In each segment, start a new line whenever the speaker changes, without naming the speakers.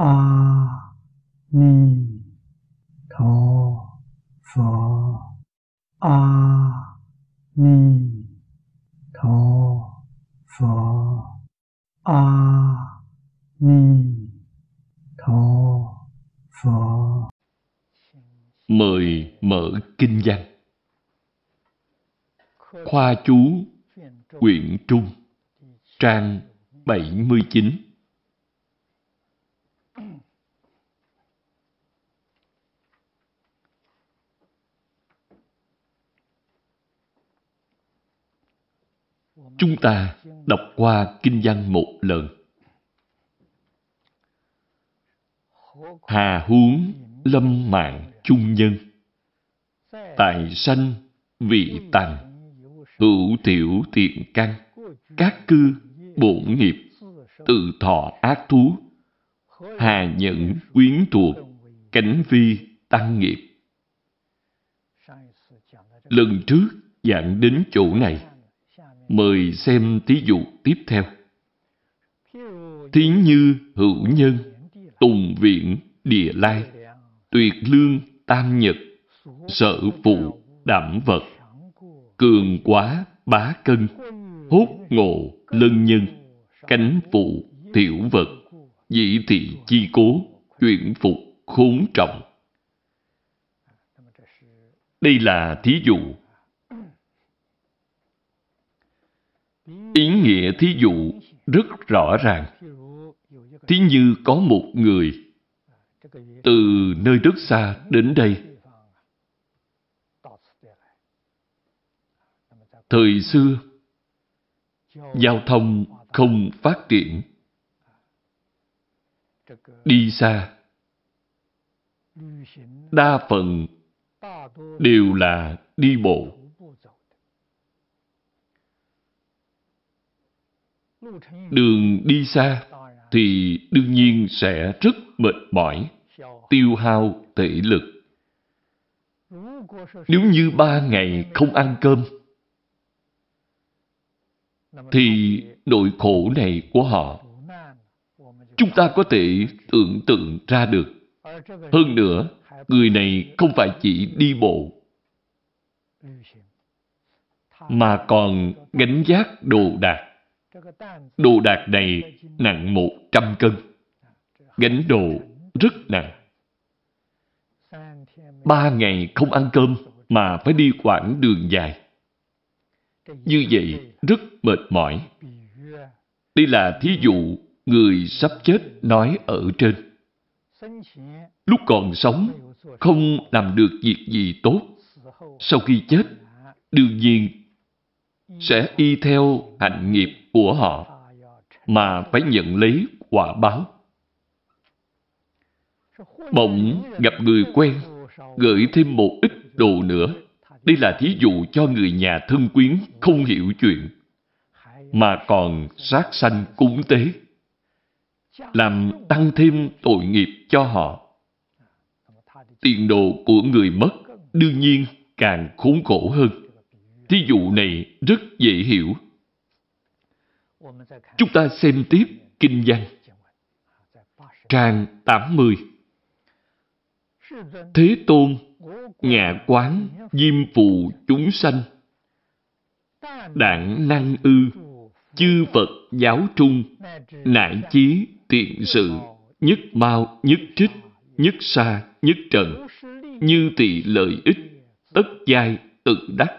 a ni tho phở a ni tho phở a ni tho phở
Mời mở kinh văn. Khoa chú, quyển trung, trang 79 Chúng ta đọc qua kinh văn một lần. Hà huống lâm mạng chung nhân. tài sanh vị tằng, hữu tiểu tiện căn, các cư bổn nghiệp, tự thọ ác thú, hà nhẫn quyến thuộc, cánh vi tăng nghiệp. Lần trước giảng đến chỗ này, mời xem thí dụ tiếp theo. Thí như hữu nhân, tùng viện, địa lai, tuyệt lương, tam nhật, sở phụ, đảm vật, cường quá, bá cân, hốt ngộ, lân nhân, cánh phụ, tiểu vật, dĩ thị chi cố, chuyển phục, khốn trọng. Đây là thí dụ. Ý nghĩa thí dụ rất rõ ràng. Thí như có một người từ nơi rất xa đến đây. Thời xưa, giao thông không phát triển. Đi xa, đa phần đều là đi bộ. Đường đi xa thì đương nhiên sẽ rất mệt mỏi, tiêu hao thể lực. Nếu như ba ngày không ăn cơm, thì nỗi khổ này của họ chúng ta có thể tưởng tượng ra được. Hơn nữa, người này không phải chỉ đi bộ, mà còn gánh giác đồ đạc. Đồ đạc này nặng một trăm cân. Gánh đồ rất nặng. Ba ngày không ăn cơm mà phải đi quãng đường dài. Như vậy rất mệt mỏi. Đây là thí dụ người sắp chết nói ở trên. Lúc còn sống, không làm được việc gì tốt. Sau khi chết, đương nhiên sẽ y theo hạnh nghiệp của họ mà phải nhận lấy quả báo. Bỗng gặp người quen, gửi thêm một ít đồ nữa. Đây là thí dụ cho người nhà thân quyến không hiểu chuyện, mà còn sát sanh cúng tế, làm tăng thêm tội nghiệp cho họ. Tiền đồ của người mất đương nhiên càng khốn khổ hơn. Thí dụ này rất dễ hiểu. Chúng ta xem tiếp kinh văn. Trang 80 Thế Tôn, ngạ quán, diêm phụ chúng sanh, đảng năng ư, chư Phật giáo trung, nại chí tiện sự, nhất mau, nhất trích, nhất xa, nhất trần, như tỳ lợi ích, tất giai tự đắc.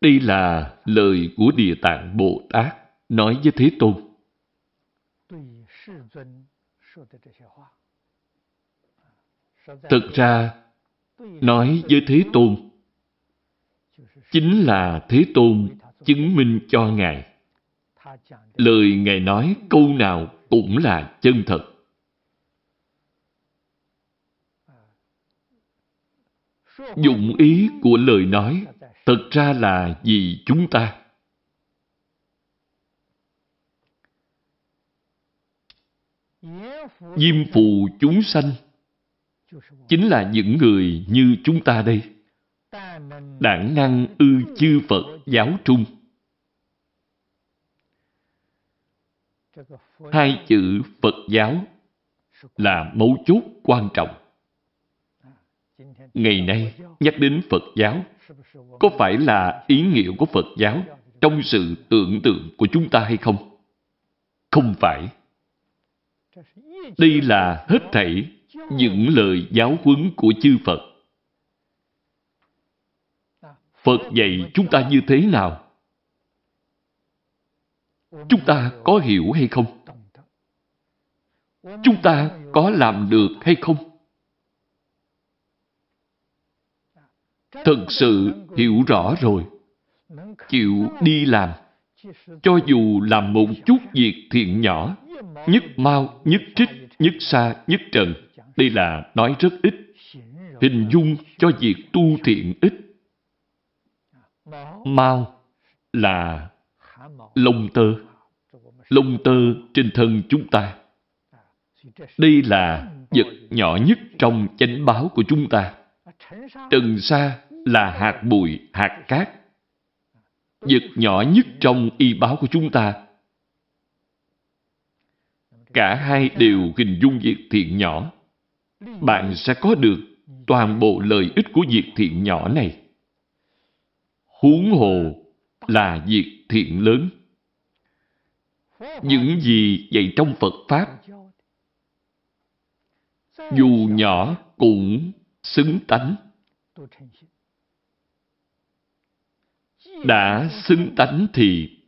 Đây là lời của Địa Tạng Bồ Tát nói với Thế Tôn. Thực ra, nói với Thế Tôn, chính là Thế Tôn chứng minh cho Ngài. Lời Ngài nói câu nào cũng là chân thật. Dụng ý của lời nói thật ra là vì chúng ta. Diêm phù chúng sanh chính là những người như chúng ta đây. Đảng năng ư chư Phật giáo trung. hai chữ Phật giáo là mấu chốt quan trọng. Ngày nay, nhắc đến Phật giáo, có phải là ý nghĩa của Phật giáo trong sự tưởng tượng của chúng ta hay không? Không phải. Đây là hết thảy những lời giáo huấn của chư Phật. Phật dạy chúng ta như thế nào? Chúng ta có hiểu hay không? Chúng ta có làm được hay không? Thật sự hiểu rõ rồi. Chịu đi làm. Cho dù làm một chút việc thiện nhỏ, nhất mau, nhất trích, nhất xa, nhất trần. Đây là nói rất ít. Hình dung cho việc tu thiện ít. Mau là lông tơ. Lông tơ trên thân chúng ta. Đây là vật nhỏ nhất trong chánh báo của chúng ta. Trần sa là hạt bụi, hạt cát. Vật nhỏ nhất trong y báo của chúng ta. Cả hai đều hình dung việc thiện nhỏ. Bạn sẽ có được toàn bộ lợi ích của việc thiện nhỏ này. Huống hồ là việc thiện lớn. Những gì dạy trong Phật Pháp dù nhỏ cũng xứng tánh. Đã xứng tánh thì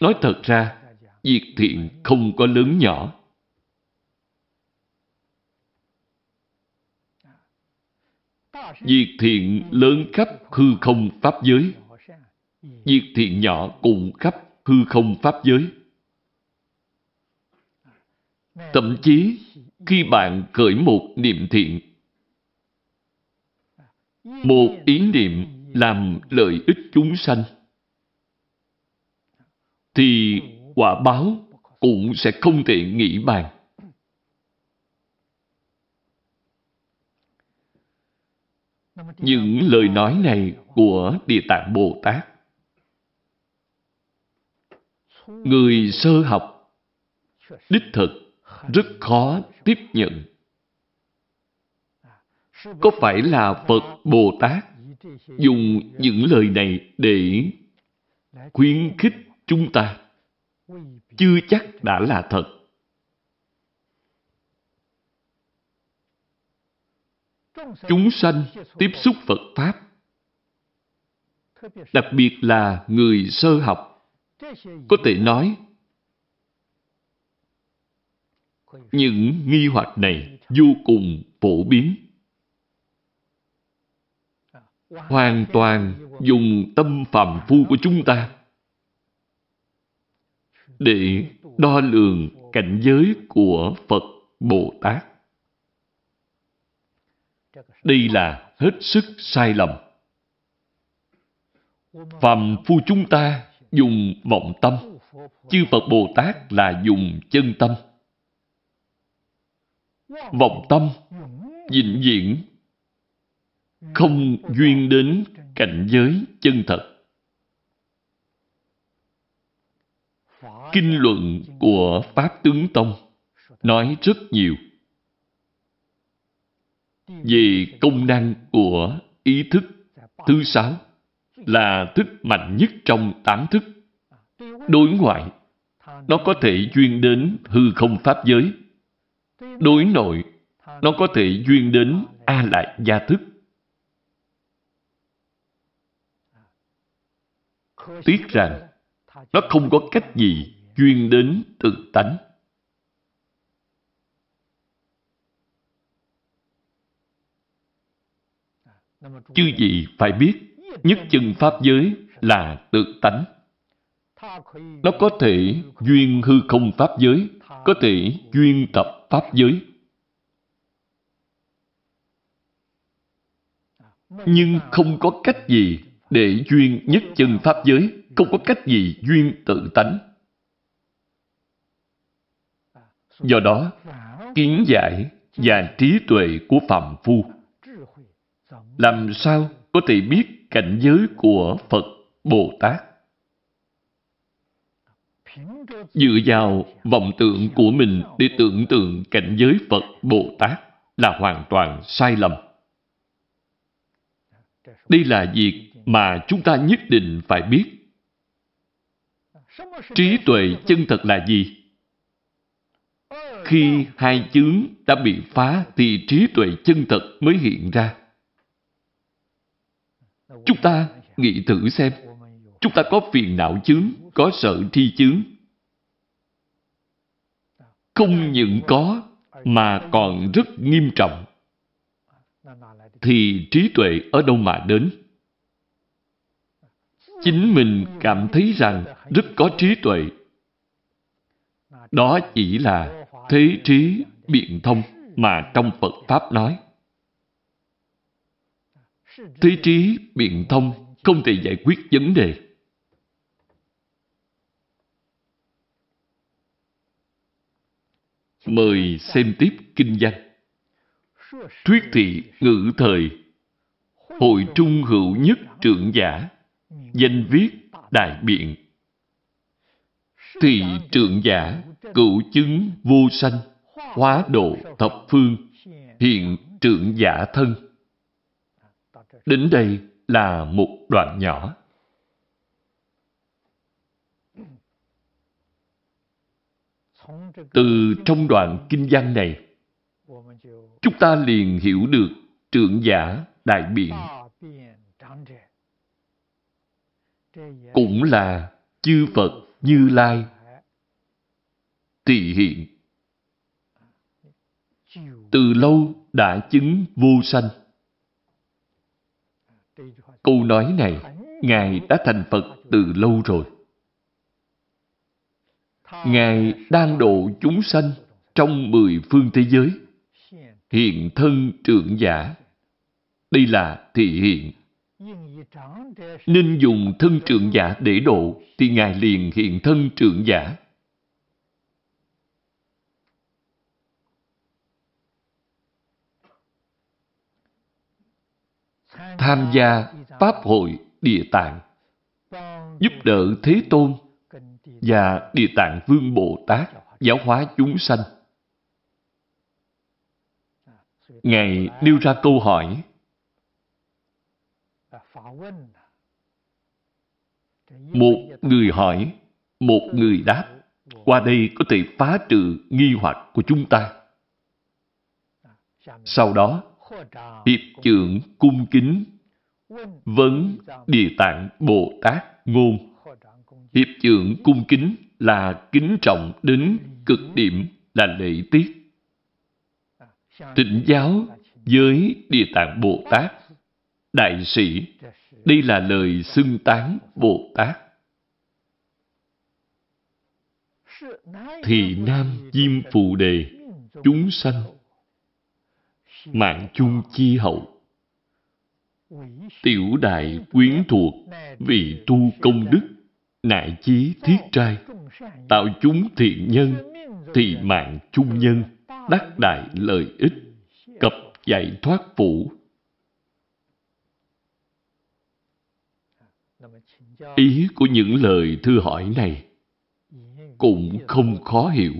nói thật ra việc thiện không có lớn nhỏ. Việc thiện lớn khắp hư không pháp giới. Việc thiện nhỏ cũng khắp hư không pháp giới. Thậm chí khi bạn khởi một niệm thiện, một ý niệm làm lợi ích chúng sanh, thì quả báo cũng sẽ không thể nghĩ bàn. Những lời nói này của Địa Tạng Bồ Tát Người sơ học đích thực rất khó tiếp nhận. Có phải là Phật Bồ Tát dùng những lời này để khuyến khích chúng ta? Chưa chắc đã là thật. Chúng sanh tiếp xúc Phật Pháp, đặc biệt là người sơ học, có thể nói những nghi hoặc này vô cùng phổ biến. Hoàn toàn dùng tâm phàm phu của chúng ta để đo lường cảnh giới của Phật Bồ Tát. Đây là hết sức sai lầm. Phàm phu chúng ta dùng vọng tâm, chư Phật Bồ Tát là dùng chân tâm vọng tâm vĩnh viễn không duyên đến cảnh giới chân thật. Kinh luận của pháp tướng tông nói rất nhiều về công năng của ý thức thứ sáu là thức mạnh nhất trong tám thức. Đối ngoại nó có thể duyên đến hư không pháp giới. Đối nội, nó có thể duyên đến A Lại Gia Thức. Tiếc rằng, nó không có cách gì chuyên đến tự tánh. chứ gì phải biết, nhất chân Pháp giới là tự tánh. Nó có thể duyên hư không Pháp giới, có thể duyên tập Pháp giới. Nhưng không có cách gì để duyên nhất chân Pháp giới, không có cách gì duyên tự tánh. Do đó, kiến giải và trí tuệ của Phạm Phu làm sao có thể biết cảnh giới của Phật Bồ Tát? dựa vào vọng tượng của mình để tưởng tượng cảnh giới Phật Bồ Tát là hoàn toàn sai lầm. Đây là việc mà chúng ta nhất định phải biết. Trí tuệ chân thật là gì? Khi hai chướng đã bị phá thì trí tuệ chân thật mới hiện ra. Chúng ta nghĩ thử xem, chúng ta có phiền não chướng, có sợ thi chướng. Không những có, mà còn rất nghiêm trọng. Thì trí tuệ ở đâu mà đến? Chính mình cảm thấy rằng rất có trí tuệ. Đó chỉ là thế trí biện thông mà trong Phật Pháp nói. Thế trí biện thông không thể giải quyết vấn đề. Mời xem tiếp kinh văn. Thuyết thị ngữ thời, Hội trung hữu nhất trưởng giả Danh viết đại biện. Thì trưởng giả cựu chứng vô sanh Hóa độ thập phương Hiện trưởng giả thân. Đến đây là một đoạn nhỏ. Từ trong đoạn kinh văn này, chúng ta liền hiểu được trưởng giả đại biện. Cũng là chư Phật Như Lai tỳ hiện từ lâu đã chứng vô sanh Câu nói này, Ngài đã thành Phật từ lâu rồi. Ngài đang độ chúng sanh trong mười phương thế giới. Hiện thân trưởng giả. Đây là thị hiện. Nên dùng thân trưởng giả để độ, thì Ngài liền hiện thân trưởng giả. tham gia Pháp hội Địa Tạng, giúp đỡ Thế Tôn và Địa Tạng Vương Bồ Tát giáo hóa chúng sanh. Ngài nêu ra câu hỏi một người hỏi, một người đáp. Qua đây có thể phá trừ nghi hoặc của chúng ta. Sau đó, hiệp trưởng cung kính vấn địa tạng bồ tát ngôn. Hiệp trưởng cung kính là kính trọng đến cực điểm là lễ tiết. Tịnh giáo với địa tạng bồ tát đại sĩ đây là lời xưng tán bồ tát thì nam diêm phù đề chúng sanh mạng chung chi hậu. Tiểu đại quyến thuộc, vì tu công đức, nại chí thiết trai, tạo chúng thiện nhân, thì mạng chung nhân, đắc đại lợi ích, cập giải thoát phủ. Ý của những lời thư hỏi này cũng không khó hiểu.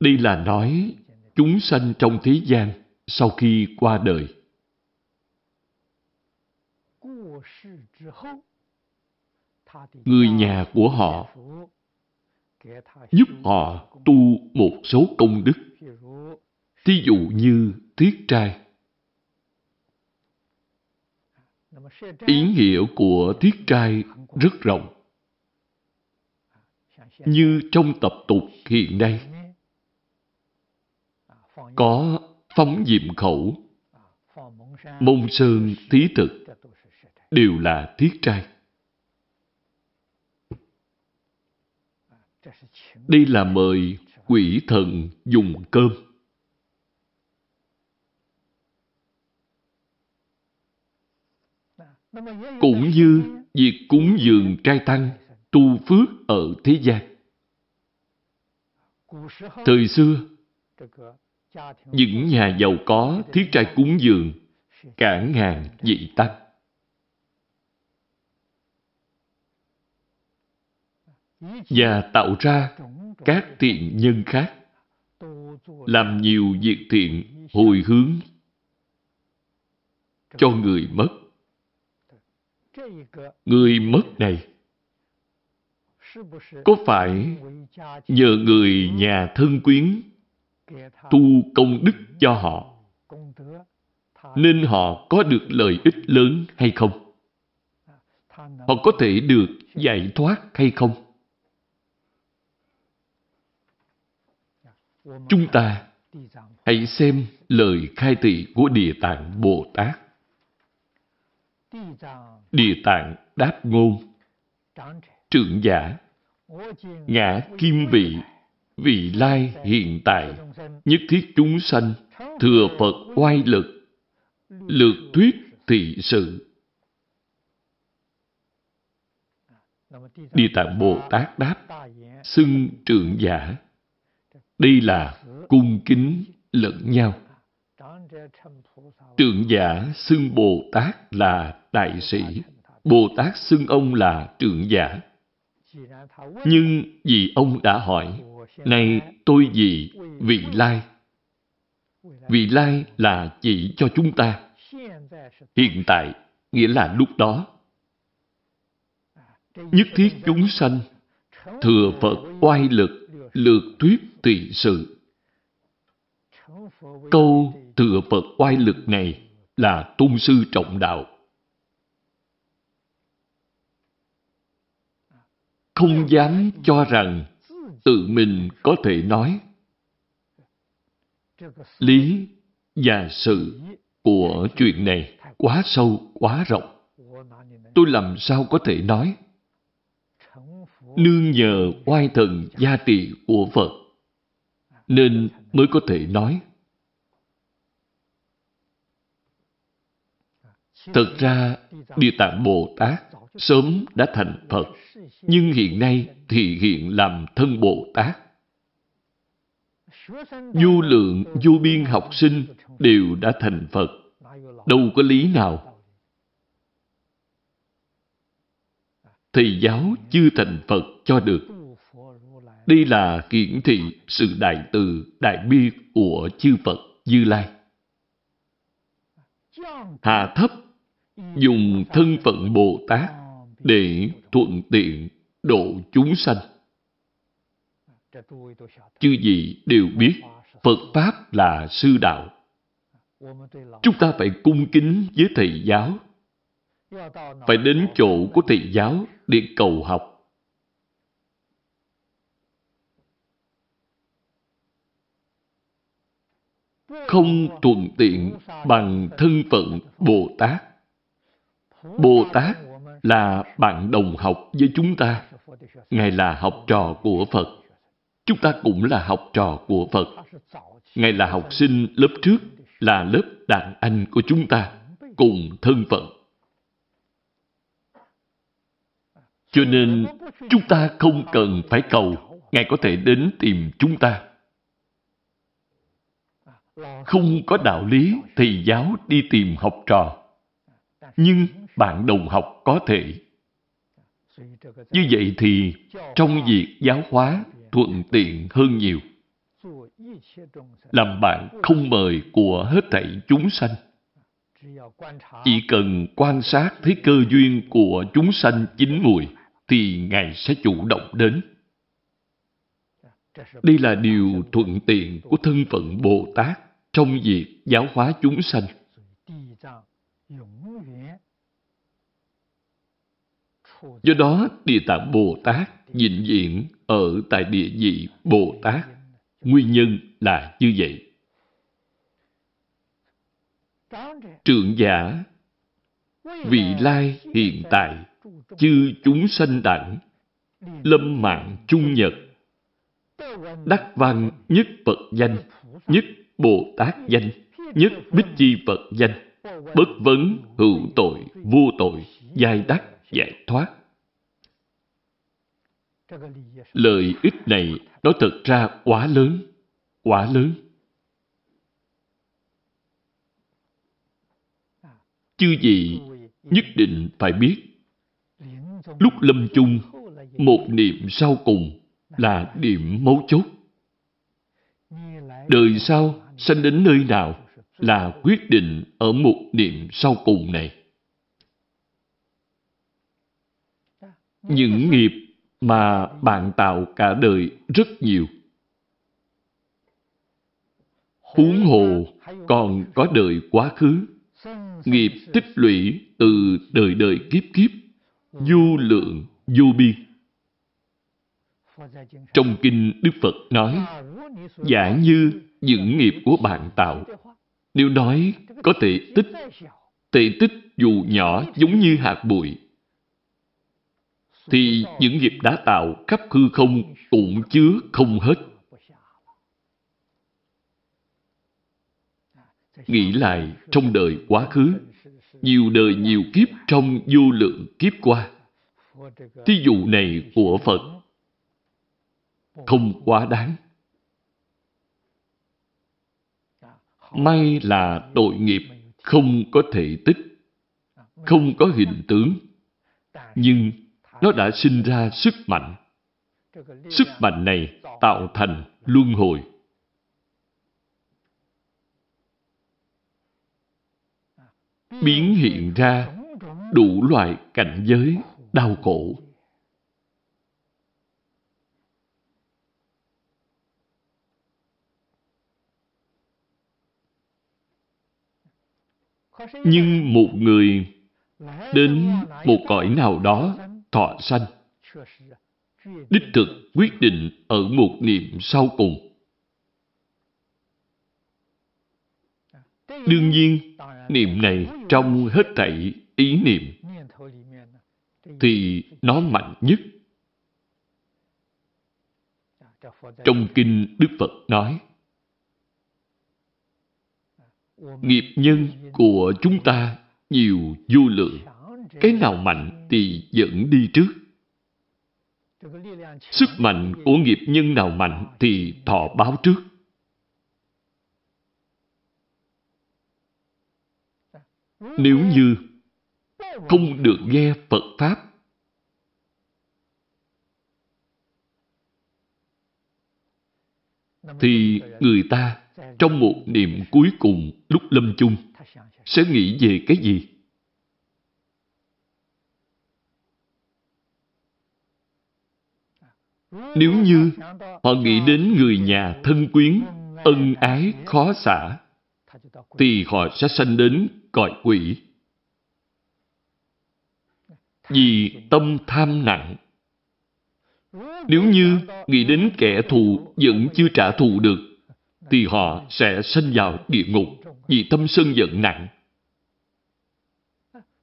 Đây là nói chúng sanh trong thế gian sau khi qua đời. Người nhà của họ giúp họ tu một số công đức. Thí dụ như thiết trai. Ý nghĩa của thiết trai rất rộng. Như trong tập tục hiện nay, có phóng diệm khẩu, mông sơn thí thực, đều là thiết trai. Đây là mời quỷ thần dùng cơm. Cũng như việc cúng dường trai tăng, tu phước ở thế gian. Thời xưa, những nhà giàu có thiết trai cúng dường cả ngàn vị tăng. và tạo ra các thiện nhân khác làm nhiều việc thiện hồi hướng cho người mất. Người mất này có phải nhờ người nhà thân quyến tu công đức cho họ nên họ có được lợi ích lớn hay không? Họ có thể được giải thoát hay không? Chúng ta hãy xem lời khai thị của Địa Tạng Bồ Tát. Địa Tạng đáp ngôn Trượng giả, Ngã kim vị Vị lai hiện tại, Nhất thiết chúng sanh, Thừa Phật oai lực, Lược thuyết thị sự Địa Tạng Bồ Tát đáp, Xưng trượng giả, đây là cung kính lẫn nhau. Trượng giả xưng Bồ Tát là đại sĩ, Bồ Tát xưng ông là trượng giả. Nhưng vì ông đã hỏi, nay tôi gì vị lai? Vị lai là chỉ cho chúng ta. Hiện tại nghĩa là lúc đó. Nhất thiết chúng sanh, thừa Phật oai lực lược thuyết tùy sự. Câu thừa Phật oai lực này là tôn sư trọng đạo. Không dám cho rằng tự mình có thể nói. Lý và sự của chuyện này quá sâu, quá rộng. Tôi làm sao có thể nói? nương nhờ oai thần gia trị của Phật, nên mới có thể nói. Thật ra, Địa Tạng Bồ Tát sớm đã thành Phật, nhưng hiện nay thì hiện làm thân Bồ Tát. du lượng, du biên học sinh đều đã thành Phật. Đâu có lý nào thầy giáo chưa thành Phật cho được. Đây là hiển thị sự đại từ, đại bi của chư Phật Như Lai. Hạ thấp, dùng thân phận Bồ Tát để thuận tiện độ chúng sanh. Chư gì đều biết Phật Pháp là sư đạo. Chúng ta phải cung kính với thầy giáo phải đến chỗ của thầy giáo để cầu học. Không thuận tiện bằng thân phận Bồ Tát. Bồ Tát là bạn đồng học với chúng ta. Ngài là học trò của Phật. Chúng ta cũng là học trò của Phật. Ngài là học sinh lớp trước, là lớp đàn anh của chúng ta, cùng thân phận. Cho nên, chúng ta không cần phải cầu, Ngài có thể đến tìm chúng ta. Không có đạo lý thì giáo đi tìm học trò. Nhưng bạn đồng học có thể. Như vậy thì trong việc giáo hóa thuận tiện hơn nhiều. Làm bạn không mời của hết thảy chúng sanh. Chỉ cần quan sát thấy cơ duyên của chúng sanh chín mùi, thì Ngài sẽ chủ động đến. Đây là điều thuận tiện của thân phận Bồ Tát trong việc giáo hóa chúng sanh. Do đó, Địa Tạng Bồ Tát vĩnh viễn ở tại địa vị Bồ Tát. Nguyên nhân là như vậy. Trượng giả, vị lai hiện tại chư chúng sanh đẳng, lâm mạng chung nhật, đắc văn nhất Phật danh, nhất Bồ Tát danh, nhất Bích Chi Phật danh, bất vấn hữu tội, vô tội, giai đắc, giải thoát. Lợi ích này nó thật ra quá lớn, quá lớn. Chư gì nhất định phải biết Lúc lâm chung, một niệm sau cùng là điểm mấu chốt. Đời sau sanh đến nơi nào là quyết định ở một niệm sau cùng này. Những nghiệp mà bạn tạo cả đời rất nhiều. Huống hồ còn có đời quá khứ, nghiệp tích lũy từ đời đời kiếp kiếp, du lượng, du biên. Trong kinh Đức Phật nói, giả như những nghiệp của bạn tạo, nếu nói có thể tích, thể tích dù nhỏ giống như hạt bụi, thì những nghiệp đã tạo khắp hư không cũng chứa không hết. Nghĩ lại trong đời quá khứ, nhiều đời nhiều kiếp trong vô lượng kiếp qua. Thí dụ này của Phật không quá đáng. May là tội nghiệp không có thể tích, không có hình tướng, nhưng nó đã sinh ra sức mạnh. Sức mạnh này tạo thành luân hồi. Biến hiện ra đủ loại cảnh giới đau khổ. Nhưng một người đến một cõi nào đó thọ sanh. Đích thực quyết định ở một niệm sau cùng. Đương nhiên, niệm này trong hết thảy ý niệm thì nó mạnh nhất. Trong kinh Đức Phật nói Nghiệp nhân của chúng ta nhiều vô lượng cái nào mạnh thì dẫn đi trước. Sức mạnh của nghiệp nhân nào mạnh thì thọ báo trước. Nếu như không được nghe Phật Pháp, thì người ta trong một niệm cuối cùng lúc lâm chung sẽ nghĩ về cái gì? Nếu như họ nghĩ đến người nhà thân quyến, ân ái khó xả, thì họ sẽ sanh đến cõi quỷ. Vì tâm tham nặng. Nếu như nghĩ đến kẻ thù vẫn chưa trả thù được, thì họ sẽ sanh vào địa ngục vì tâm sân giận nặng.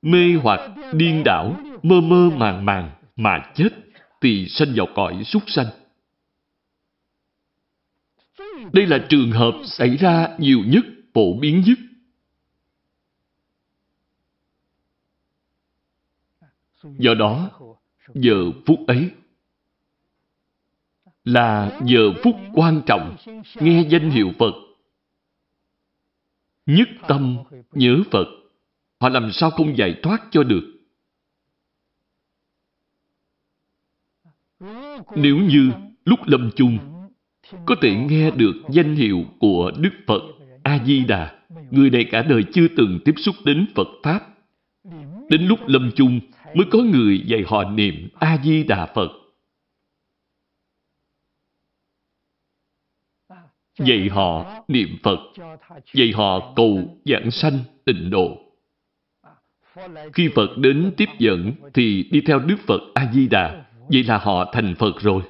Mê hoặc, điên đảo, mơ mơ màng màng mà chết thì sanh vào cõi súc sanh. Đây là trường hợp xảy ra nhiều nhất, phổ biến nhất. Do đó, giờ phút ấy là giờ phút quan trọng nghe danh hiệu Phật. Nhất tâm nhớ Phật, họ làm sao không giải thoát cho được. Nếu như lúc lâm chung có thể nghe được danh hiệu của Đức Phật A-di-đà, người này cả đời chưa từng tiếp xúc đến Phật Pháp. Đến lúc lâm chung mới có người dạy họ niệm A-di-đà Phật. Dạy họ niệm Phật, dạy họ cầu giảng sanh tịnh độ. Khi Phật đến tiếp dẫn thì đi theo Đức Phật A-di-đà Vậy là họ thành Phật rồi.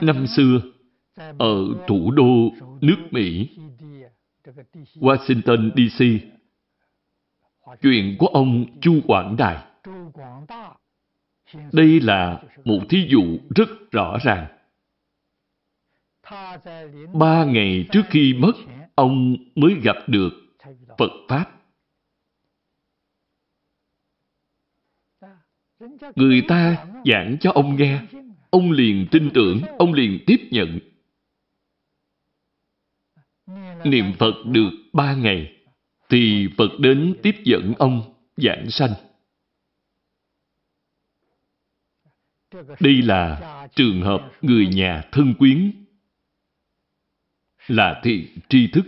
Năm xưa, ở thủ đô nước Mỹ, Washington DC, chuyện của ông Chu Quảng Đại. Đây là một thí dụ rất rõ ràng. Ba ngày trước khi mất, ông mới gặp được Phật Pháp. Người ta giảng cho ông nghe, ông liền tin tưởng, ông liền tiếp nhận. Niệm Phật được ba ngày, thì Phật đến tiếp dẫn ông giảng sanh. Đây là trường hợp người nhà thân quyến là thiện tri thức.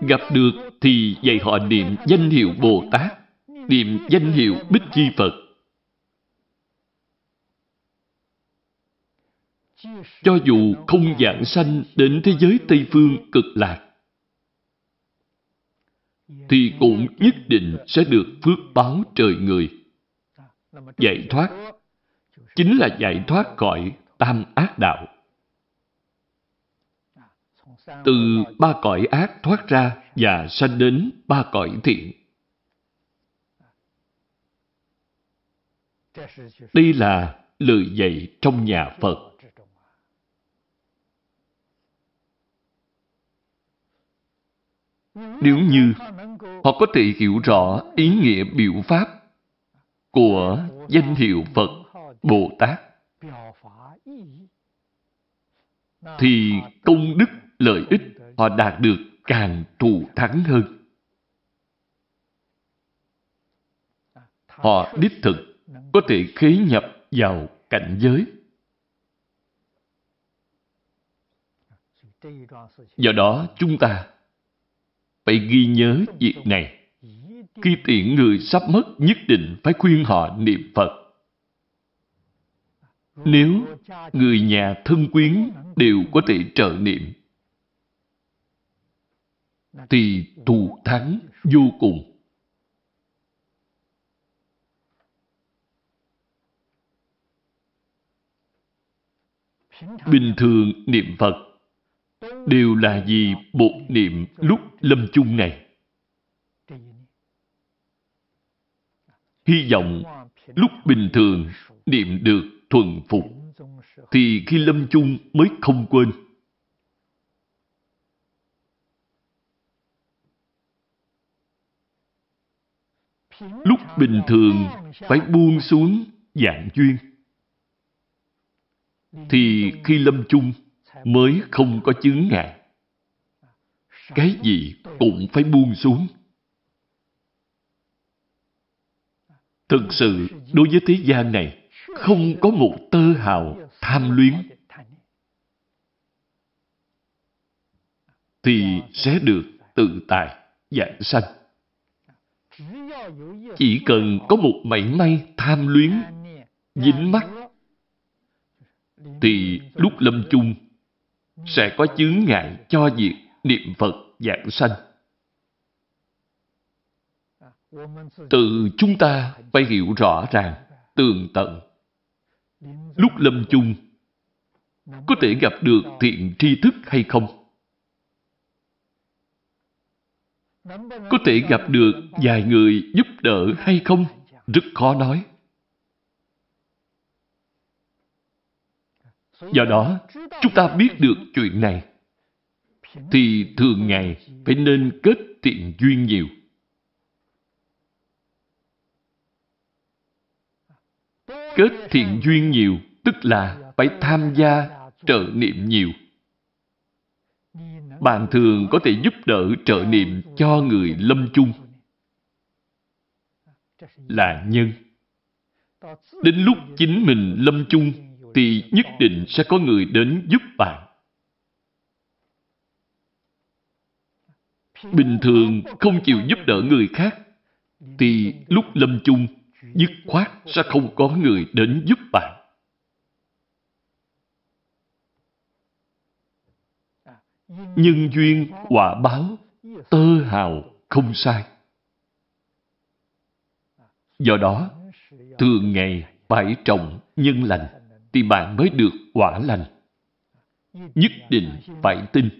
Gặp được thì dạy họ niệm danh hiệu Bồ Tát, niệm danh hiệu Bích Chi Phật. Cho dù không giảng sanh đến thế giới Tây Phương cực lạc, thì cũng nhất định sẽ được phước báo trời người. Giải thoát chính là giải thoát khỏi tam ác đạo. Từ ba cõi ác thoát ra và sanh đến ba cõi thiện. Đây là lời dạy trong nhà Phật. Nếu như họ có thể hiểu rõ ý nghĩa biểu pháp của danh hiệu Phật Bồ Tát, thì công đức lợi ích họ đạt được càng thù thắng hơn. Họ đích thực có thể khế nhập vào cảnh giới. Do đó chúng ta phải ghi nhớ việc này. Khi tiện người sắp mất nhất định phải khuyên họ niệm Phật. Nếu người nhà thân quyến đều có thể trợ niệm, thì thù thắng vô cùng. Bình thường niệm Phật đều là vì bộ niệm lúc lâm chung này. Hy vọng lúc bình thường niệm được thuần phục, thì khi lâm chung mới không quên. Lúc bình thường phải buông xuống dạng duyên, thì khi lâm chung mới không có chứng ngại. Cái gì cũng phải buông xuống. Thực sự, đối với thế gian này, không có một tơ hào tham luyến thì sẽ được tự tại dạng sanh. Chỉ cần có một mảy may tham luyến, dính mắt, thì lúc lâm chung sẽ có chướng ngại cho việc niệm Phật giảng sanh. Tự chúng ta phải hiểu rõ ràng, tường tận. Lúc lâm chung, có thể gặp được thiện tri thức hay không? Có thể gặp được vài người giúp đỡ hay không? Rất khó nói. Do đó, chúng ta biết được chuyện này, thì thường ngày phải nên kết thiện duyên nhiều. Kết thiện duyên nhiều, tức là phải tham gia trợ niệm nhiều. Bạn thường có thể giúp đỡ trợ niệm cho người lâm chung. Là nhân. Đến lúc chính mình lâm chung thì nhất định sẽ có người đến giúp bạn. Bình thường không chịu giúp đỡ người khác, thì lúc lâm chung, dứt khoát sẽ không có người đến giúp bạn. Nhân duyên quả báo, tơ hào không sai. Do đó, thường ngày phải trọng nhân lành thì bạn mới được quả lành. Nhất định phải tin.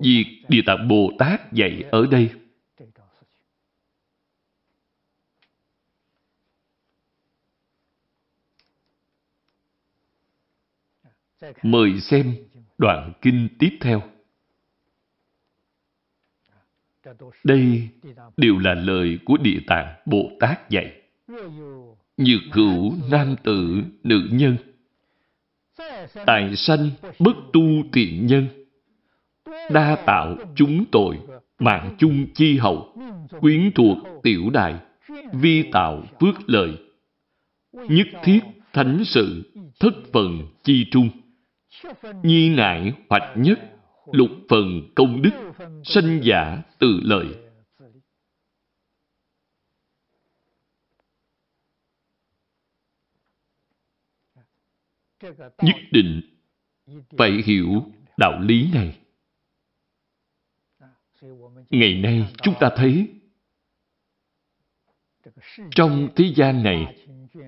Việc Địa Tạng Bồ Tát dạy ở đây Mời xem đoạn kinh tiếp theo. Đây đều là lời của Địa Tạng Bồ Tát dạy. Nhược hữu nam tử nữ nhân tài sanh bất tu tiện nhân, đa tạo chúng tội, mạng chung chi hậu, quyến thuộc tiểu đại, vi tạo phước lợi, nhất thiết thánh sự, thất phần chi trung, nhi ngại hoạch nhất, lục phần công đức, sanh giả tự lợi. Nhất định phải hiểu đạo lý này. Ngày nay chúng ta thấy trong thế gian này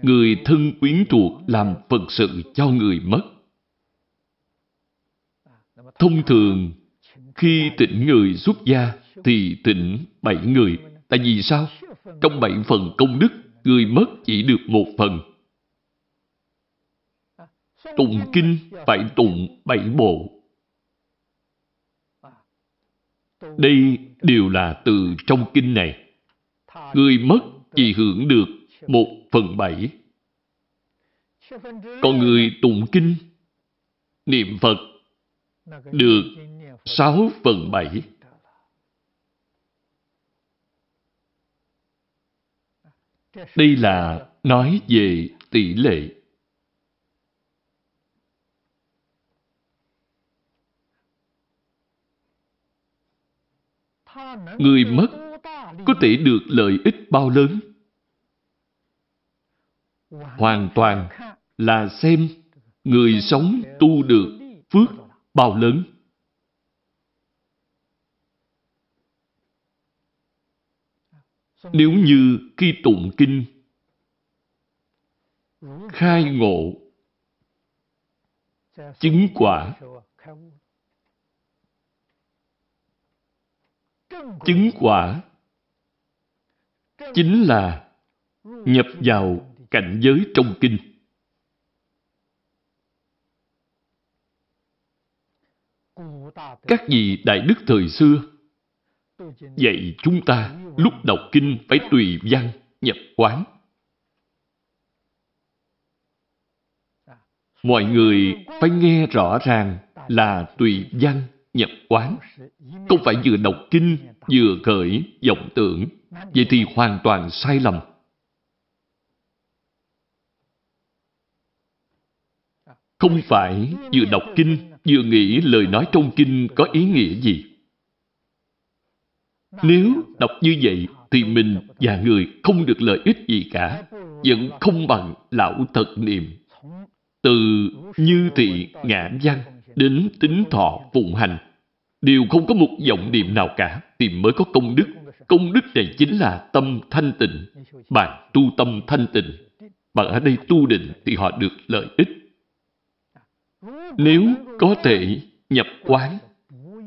người thân quyến thuộc làm phật sự cho người mất. Thông thường, khi tịnh người xuất gia thì tịnh bảy người. Tại vì sao? Trong bảy phần công đức, người mất chỉ được một phần. Tụng kinh phải tụng bảy bộ. Đây đều là từ trong kinh này. Người mất chỉ hưởng được một phần bảy. Còn người tụng kinh, niệm Phật, được sáu phần bảy. Đây là nói về tỷ lệ. Người mất có thể được lợi ích bao lớn? Hoàn toàn là xem người sống tu được phước bao lớn. Nếu như khi tụng kinh, khai ngộ chứng quả chứng quả chính là nhập vào cảnh giới trong kinh. Các vị đại đức thời xưa dạy chúng ta lúc đọc kinh phải tùy văn nhập quán. Mọi người phải nghe rõ ràng là tùy văn nhập quán. Không phải vừa đọc kinh, vừa khởi vọng tưởng. Vậy thì hoàn toàn sai lầm. Không phải vừa đọc kinh, vừa nghĩ lời nói trong kinh có ý nghĩa gì. Nếu đọc như vậy, thì mình và người không được lợi ích gì cả. Vẫn không bằng lão thật niệm. Từ như thị ngã văn đến tính thọ phụng hành đều không có một vọng niệm nào cả thì mới có công đức. Công đức này chính là tâm thanh tịnh. Bạn tu tâm thanh tịnh. Bạn ở đây tu định thì họ được lợi ích. Nếu có thể nhập quán,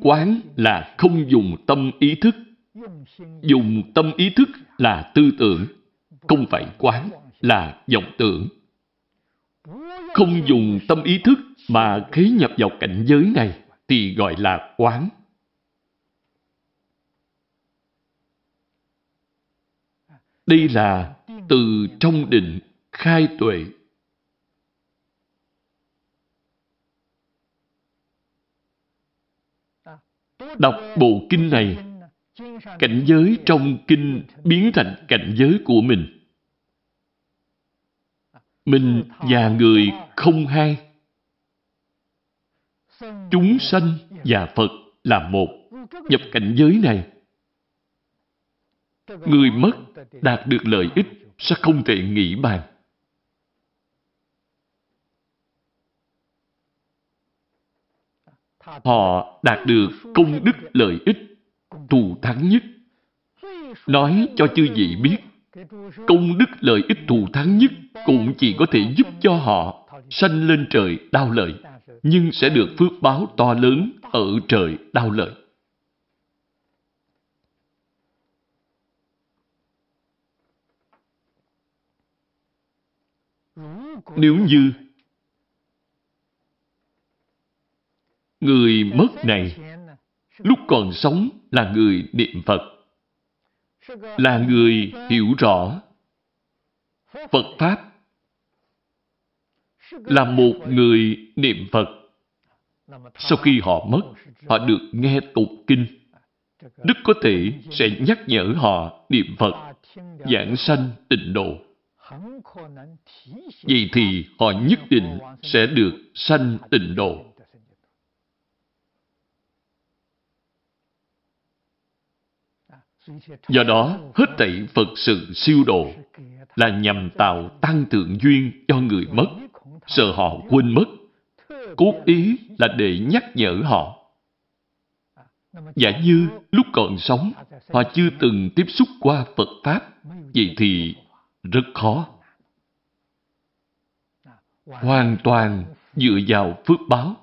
quán là không dùng tâm ý thức. Dùng tâm ý thức là tư tưởng, không phải quán là vọng tưởng. Không dùng tâm ý thức mà khế nhập vào cảnh giới này thì gọi là quán. Đây là từ trong định khai tuệ Đọc bộ kinh này, cảnh giới trong kinh biến thành cảnh giới của mình. Mình và người không hai. Chúng sanh và Phật là một. Nhập cảnh giới này, người mất đạt được lợi ích sẽ không thể nghĩ bàn. Họ đạt được công đức lợi ích, thù thắng nhất. Nói cho chư vị biết, công đức lợi ích thù thắng nhất cũng chỉ có thể giúp cho họ sanh lên trời đau lợi, nhưng sẽ được phước báo to lớn ở trời đau lợi. Nếu như Người mất này, lúc còn sống là người niệm Phật, là người hiểu rõ Phật Pháp, là một người niệm Phật. Sau khi họ mất, họ được nghe tụng kinh. Đức có thể sẽ nhắc nhở họ niệm Phật, giảng sanh tịnh độ. Vậy thì họ nhất định sẽ được sanh tịnh độ. Do đó, hết thảy Phật sự siêu độ là nhằm tạo tăng thượng duyên cho người mất, sợ họ quên mất. Cốt ý là để nhắc nhở họ. Giả như lúc còn sống, họ chưa từng tiếp xúc qua Phật Pháp, vậy thì rất khó. Hoàn toàn dựa vào phước báo,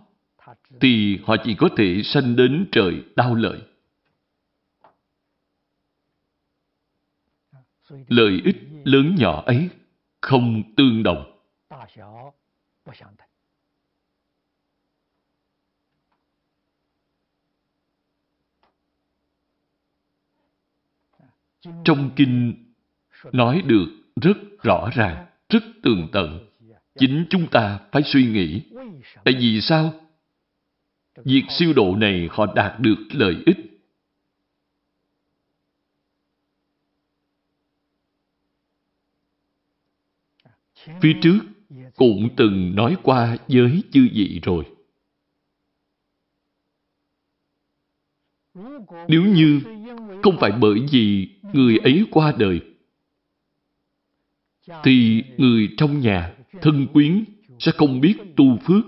thì họ chỉ có thể sanh đến trời đau lợi. Lợi ích lớn nhỏ ấy không tương đồng. Trong kinh nói được rất rõ ràng, rất tường tận. Chính chúng ta phải suy nghĩ. Tại vì sao? Việc siêu độ này họ đạt được lợi ích. Phía trước cũng từng nói qua với chư vị rồi. Nếu như không phải bởi vì người ấy qua đời, thì người trong nhà, thân quyến sẽ không biết tu phước.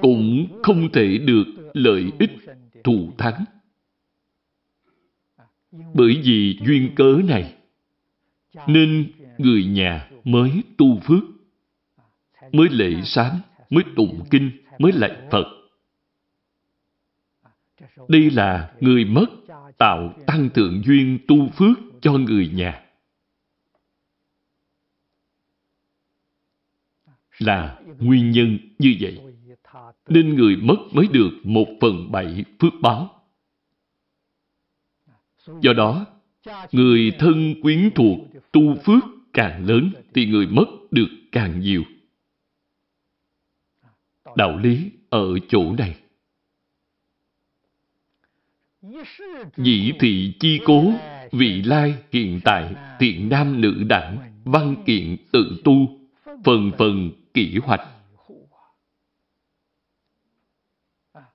Cũng không thể được lợi ích thù thắng. Bởi vì duyên cớ này, nên người nhà mới tu phước, mới lễ sám, mới tụng kinh, mới lạy Phật. Đây là người mất tạo tăng thượng duyên tu phước cho người nhà. Là nguyên nhân như vậy. Nên người mất mới được một phần bảy phước báo. Do đó, người thân quyến thuộc tu phước càng lớn thì người mất được càng nhiều. Đạo lý ở chỗ này. Dĩ thị chi cố, vị lai hiện tại, thiện nam nữ đẳng, văn kiện tự tu, phần phần kỷ hoạch.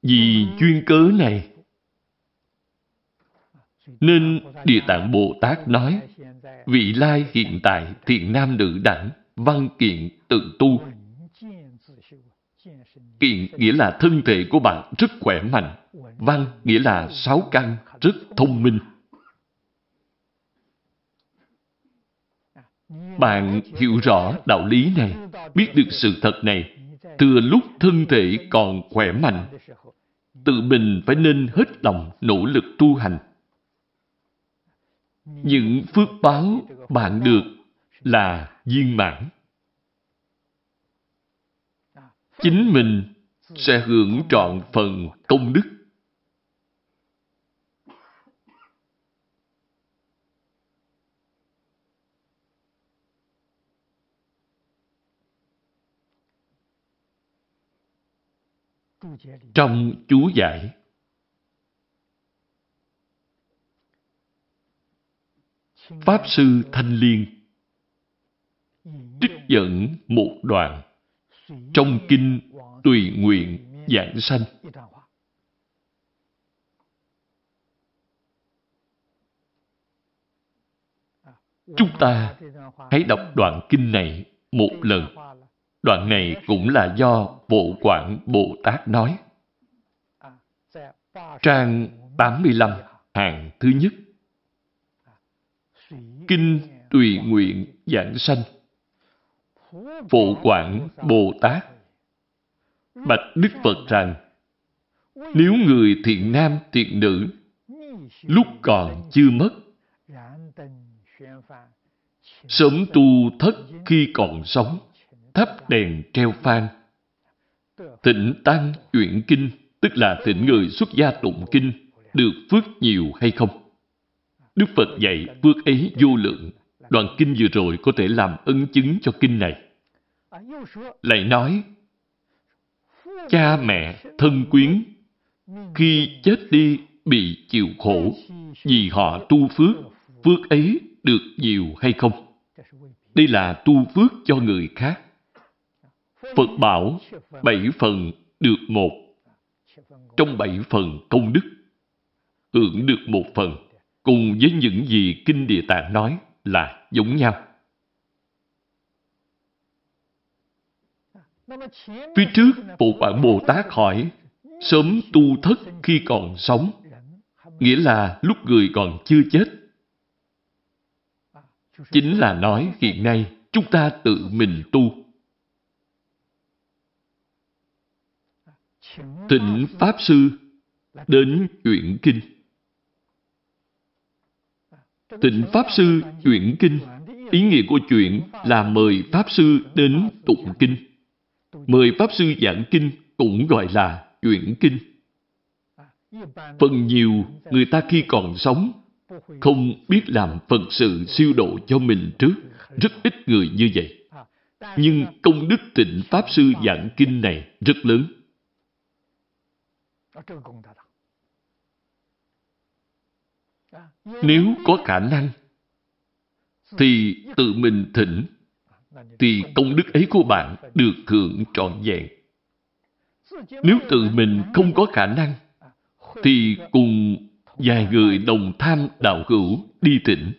Vì chuyên cớ này, nên Địa Tạng Bồ Tát nói, vị lai hiện tại thiện nam nữ đẳng, văn kiện tự tu. Kiện nghĩa là thân thể của bạn rất khỏe mạnh. Văn nghĩa là sáu căn, rất thông minh. Bạn hiểu rõ đạo lý này, biết được sự thật này, thừa lúc thân thể còn khỏe mạnh, tự mình phải nên hết lòng nỗ lực tu hành những phước báo bạn được là viên mãn. Chính mình sẽ hưởng trọn phần công đức. Trong chú giải Pháp Sư Thanh Liên trích dẫn một đoạn trong kinh Tùy Nguyện Giảng Sanh. Chúng ta hãy đọc đoạn kinh này một lần. Đoạn này cũng là do Bộ Quảng Bồ Tát nói. Trang 85, hàng thứ nhất. Kinh Tùy Nguyện Giảng Sanh. Phổ Quảng Bồ Tát Bạch Đức Phật rằng, Nếu người thiện nam thiện nữ lúc còn chưa mất, sớm tu thất khi còn sống, thắp đèn treo phan thịnh tăng chuyển kinh, tức là thịnh người xuất gia tụng kinh, được phước nhiều hay không? Đức Phật dạy phước ấy vô lượng, Đoạn kinh vừa rồi có thể làm ấn chứng cho kinh này. Lại nói, cha mẹ, thân quyến, khi chết đi bị chịu khổ, vì họ tu phước, phước ấy được nhiều hay không? Đây là tu phước cho người khác. Phật bảo, bảy phần được một. Trong bảy phần công đức, hưởng được một phần, cùng với những gì Kinh Địa Tạng nói là giống nhau. Phía trước, Bộ Bản Bồ Tát hỏi, sớm tu thất khi còn sống, nghĩa là lúc người còn chưa chết. Chính là nói hiện nay chúng ta tự mình tu. Thịnh Pháp Sư đến chuyển kinh. Tịnh Pháp Sư chuyển kinh. Ý nghĩa của chuyện là mời Pháp Sư đến tụng kinh. Mời Pháp Sư giảng kinh cũng gọi là chuyển kinh. Phần nhiều người ta khi còn sống không biết làm Phật sự siêu độ cho mình trước. Rất ít người như vậy. Nhưng công đức tịnh Pháp Sư giảng kinh này rất lớn. Nếu có khả năng, thì tự mình thỉnh, thì công đức ấy của bạn được hưởng trọn vẹn. Nếu tự mình không có khả năng, thì cùng vài người đồng tham đạo hữu đi tỉnh.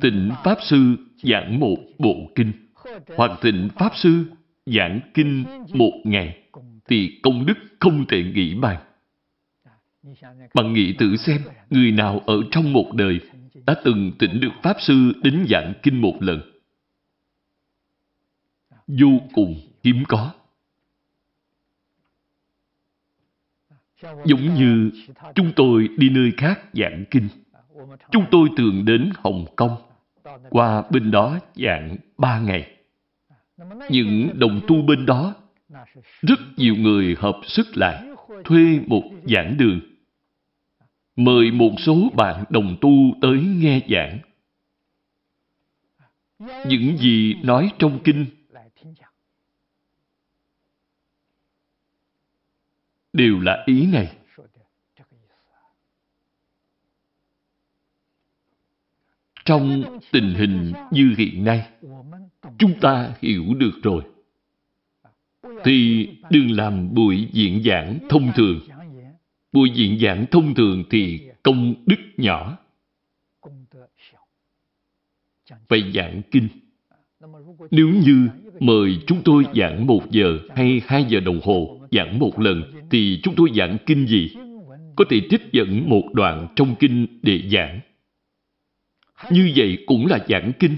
Tịnh Pháp Sư giảng một bộ kinh, hoặc tịnh Pháp Sư giảng kinh một ngày, thì công đức không thể nghĩ bàn. Bạn nghĩ tự xem, người nào ở trong một đời đã từng tỉnh được Pháp Sư đến giảng kinh một lần? Vô cùng hiếm có. Giống như chúng tôi đi nơi khác giảng kinh. Chúng tôi thường đến Hồng Kông, qua bên đó giảng ba ngày. Những đồng tu bên đó, rất nhiều người hợp sức lại, thuê một giảng đường mời một số bạn đồng tu tới nghe giảng. Những gì nói trong kinh đều là ý này. Trong tình hình như hiện nay, chúng ta hiểu được rồi. Thì đừng làm buổi diễn giảng thông thường Buổi diễn giảng thông thường thì công đức nhỏ. Phải giảng kinh. Nếu như mời chúng tôi giảng một giờ hay hai giờ đồng hồ giảng một lần, thì chúng tôi giảng kinh gì? Có thể trích dẫn một đoạn trong kinh để giảng. Như vậy cũng là giảng kinh.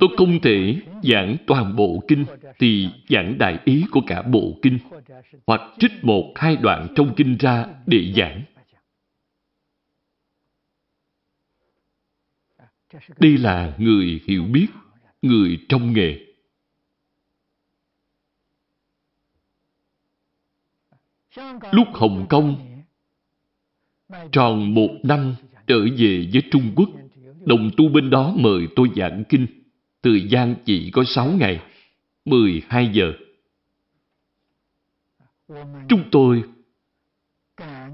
Tôi không thể giảng toàn bộ kinh thì giảng đại ý của cả bộ kinh hoặc trích một hai đoạn trong kinh ra để giảng. Đây là người hiểu biết, người trong nghề. Lúc Hồng Kông tròn một năm trở về với Trung Quốc, đồng tu bên đó mời tôi giảng kinh. Thời gian chỉ có sáu ngày, 12 giờ. Chúng tôi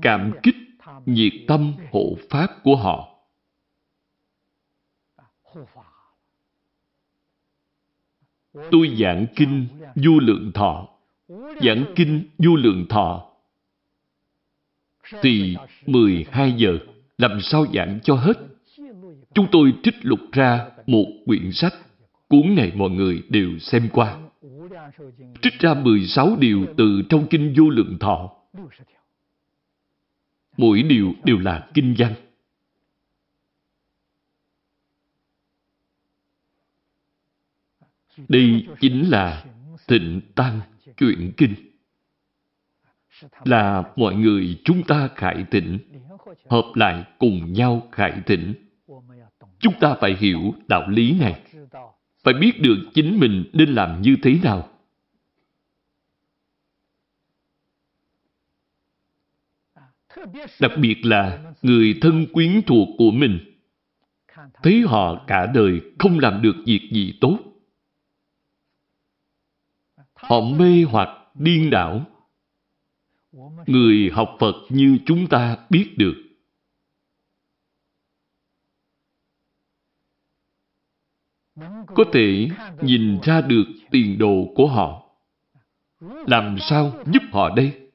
cảm kích nhiệt tâm hộ pháp của họ. Tôi giảng kinh du lượng thọ, giảng kinh du lượng thọ thì 12 giờ làm sao giảng cho hết. Chúng tôi trích lục ra một quyển sách, cuốn này mọi người đều xem qua trích ra 16 điều từ trong kinh vô lượng thọ. Mỗi điều đều là kinh văn. Đây chính là tịnh tăng chuyện kinh. Là mọi người chúng ta khải tịnh, hợp lại cùng nhau khải tịnh. Chúng ta phải hiểu đạo lý này. Phải biết được chính mình nên làm như thế nào. Đặc biệt là người thân quyến thuộc của mình. Thấy họ cả đời không làm được việc gì tốt. Họ mê hoặc điên đảo. Người học Phật như chúng ta biết được. Có thể nhìn ra được tiền đồ của họ. Làm sao giúp họ đây?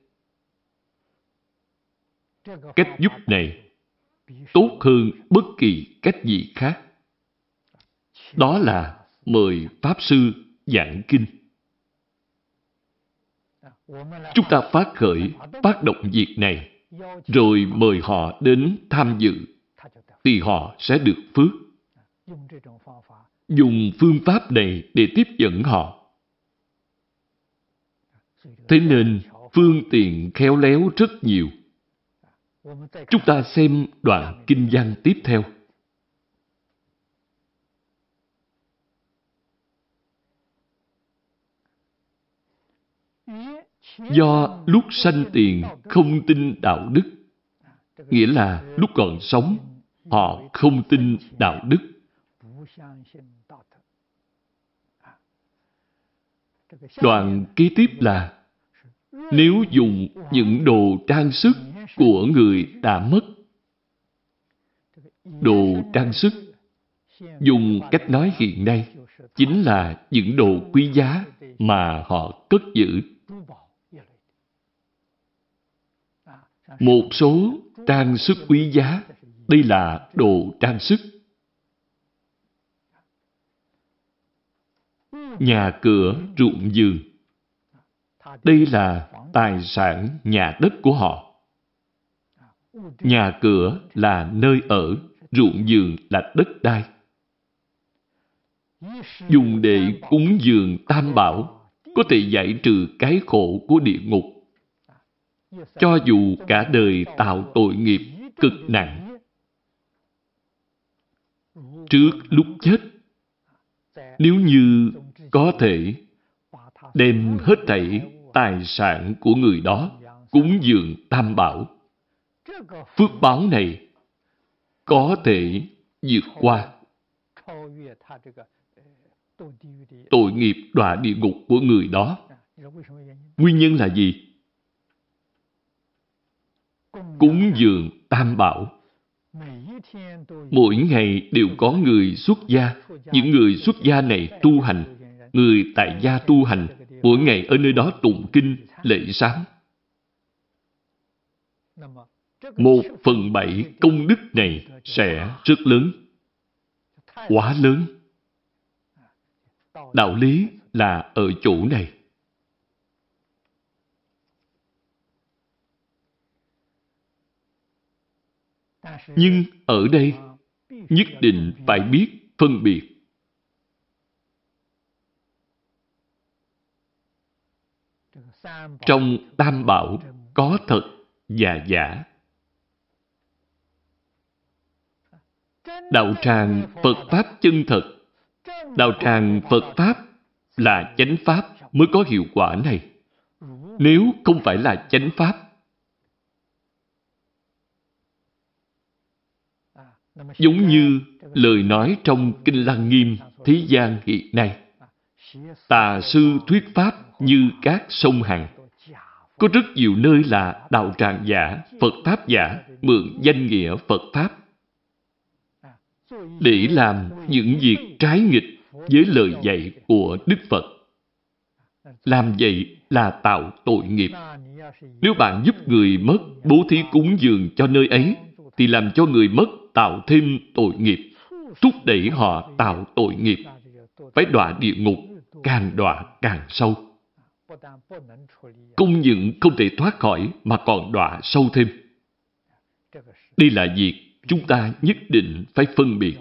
Cách giúp này tốt hơn bất kỳ cách gì khác. Đó là mời Pháp Sư giảng kinh. Chúng ta phát khởi, phát động việc này, rồi mời họ đến tham dự, thì họ sẽ được phước. Dùng phương pháp này để tiếp dẫn họ. Thế nên, phương tiện khéo léo rất nhiều. Chúng ta xem đoạn kinh văn tiếp theo. Do lúc sanh tiền không tin đạo đức, nghĩa là lúc còn sống, họ không tin đạo đức. Đoạn kế tiếp là nếu dùng những đồ trang sức của người đã mất. Đồ trang sức, dùng cách nói hiện nay, chính là những đồ quý giá mà họ cất giữ. Một số trang sức quý giá, đây là đồ trang sức. Nhà cửa, ruộng vườn, đây là tài sản nhà đất của họ. Nhà cửa là nơi ở, ruộng vườn là đất đai. Dùng để cúng dường tam bảo, có thể giải trừ cái khổ của địa ngục. Cho dù cả đời tạo tội nghiệp cực nặng. Trước lúc chết, nếu như có thể đem hết thảy tài sản của người đó cúng dường tam bảo phước báo này có thể vượt qua tội nghiệp đọa địa ngục của người đó. Nguyên nhân là gì? Cúng dường tam bảo. Mỗi ngày đều có người xuất gia. Những người xuất gia này tu hành. Người tại gia tu hành. Mỗi ngày ở nơi đó tụng kinh, lễ sáng một phần bảy công đức này sẽ rất lớn. Quá lớn. Đạo lý là ở chỗ này. Nhưng ở đây nhất định phải biết phân biệt. Trong tam bảo có thật và giả. Đạo tràng Phật Pháp chân thật. Đạo tràng Phật Pháp là chánh Pháp mới có hiệu quả này. Nếu không phải là chánh Pháp, giống như lời nói trong Kinh Lăng Nghiêm thế gian hiện nay. Tà sư thuyết Pháp như các sông Hằng. Có rất nhiều nơi là đạo tràng giả, Phật Pháp giả, mượn danh nghĩa Phật Pháp để làm những việc trái nghịch với lời dạy của Đức Phật. Làm vậy là tạo tội nghiệp. Nếu bạn giúp người mất bố thí cúng dường cho nơi ấy, thì làm cho người mất tạo thêm tội nghiệp, thúc đẩy họ tạo tội nghiệp, phải đọa địa ngục, càng đọa càng sâu. Không những không thể thoát khỏi mà còn đọa sâu thêm. Đây là việc chúng ta nhất định phải phân biệt.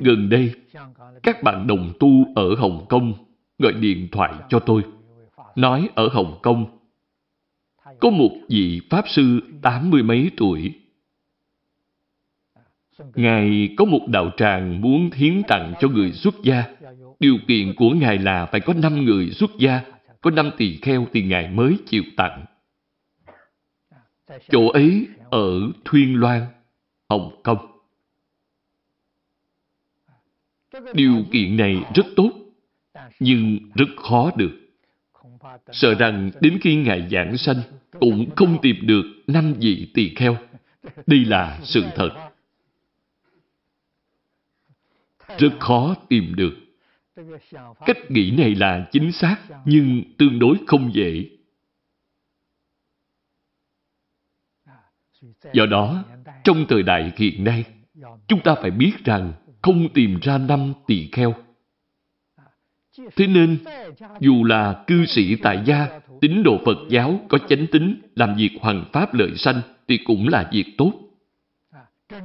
Gần đây, các bạn đồng tu ở Hồng Kông gọi điện thoại cho tôi. Nói ở Hồng Kông, có một vị Pháp Sư tám mươi mấy tuổi. Ngài có một đạo tràng muốn hiến tặng cho người xuất gia, Điều kiện của Ngài là phải có năm người xuất gia, có năm tỳ kheo thì Ngài mới chịu tặng. Chỗ ấy ở Thuyên Loan, Hồng Kông. Điều kiện này rất tốt, nhưng rất khó được. Sợ rằng đến khi Ngài giảng sanh, cũng không tìm được năm vị tỳ kheo. Đây là sự thật. Rất khó tìm được. Cách nghĩ này là chính xác, nhưng tương đối không dễ. Do đó, trong thời đại hiện nay, chúng ta phải biết rằng không tìm ra năm tỳ kheo. Thế nên, dù là cư sĩ tại gia, tín đồ Phật giáo có chánh tính, làm việc hoàng pháp lợi sanh, thì cũng là việc tốt.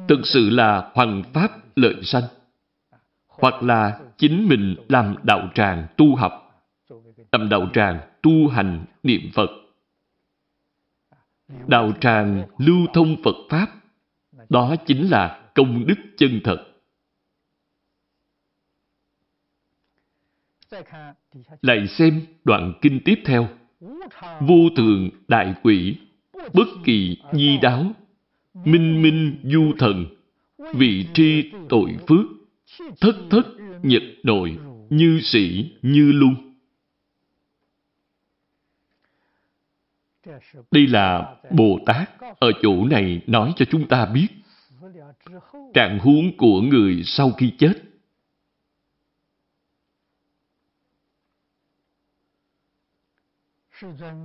Thực sự là hoàng pháp lợi sanh. Hoặc là chính mình làm đạo tràng tu học, làm đạo tràng tu hành niệm Phật. Đạo tràng lưu thông Phật Pháp, đó chính là công đức chân thật. Lại xem đoạn kinh tiếp theo. Vô thường đại quỷ, bất kỳ di đáo, minh minh du thần, vị tri tội phước, thất thất nhật nội, như sĩ như lung. Đây là Bồ Tát ở chỗ này nói cho chúng ta biết trạng huống của người sau khi chết.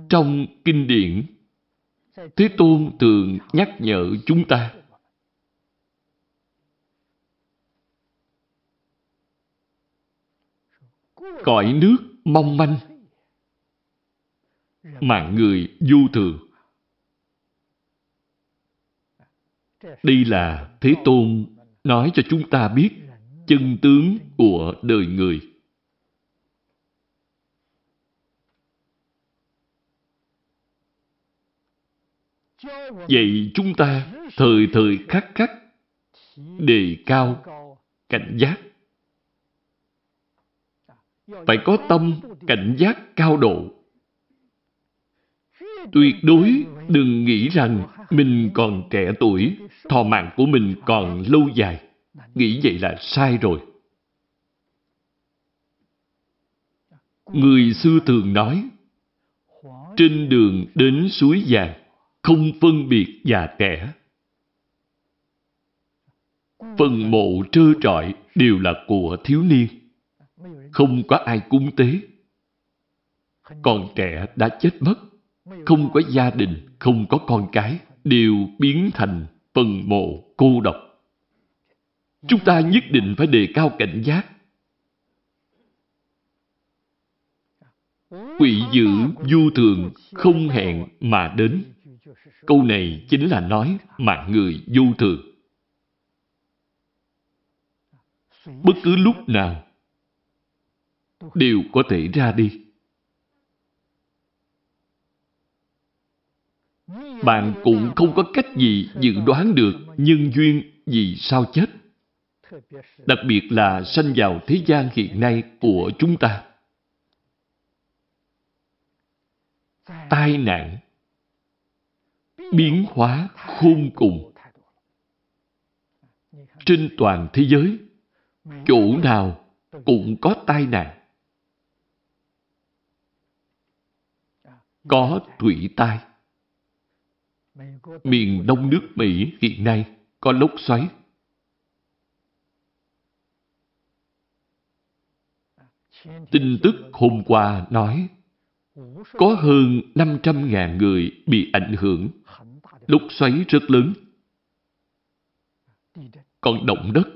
Trong kinh điển, Thế Tôn thường nhắc nhở chúng ta cõi nước mong manh. Mạng người du thường. Đây là thế tôn nói cho chúng ta biết chân tướng của đời người. Vậy chúng ta thời thời khắc khắc đề cao cảnh giác phải có tâm cảnh giác cao độ. Tuyệt đối đừng nghĩ rằng mình còn trẻ tuổi, thọ mạng của mình còn lâu dài. Nghĩ vậy là sai rồi. Người xưa thường nói, trên đường đến suối vàng, không phân biệt già trẻ. Phần mộ trơ trọi đều là của thiếu niên không có ai cúng tế. Còn trẻ đã chết mất, không có gia đình, không có con cái, đều biến thành phần mộ cô độc. Chúng ta nhất định phải đề cao cảnh giác. Quỷ dữ du thường không hẹn mà đến. Câu này chính là nói mạng người du thường. Bất cứ lúc nào đều có thể ra đi. Bạn cũng không có cách gì dự đoán được nhân duyên vì sao chết. Đặc biệt là sanh vào thế gian hiện nay của chúng ta. Tai nạn, biến hóa khôn cùng. Trên toàn thế giới, chỗ nào cũng có tai nạn. Có thủy tai. Miền đông nước Mỹ hiện nay có lốc xoáy. Tin tức hôm qua nói, có hơn 500.000 người bị ảnh hưởng. Lốc xoáy rất lớn. Còn động đất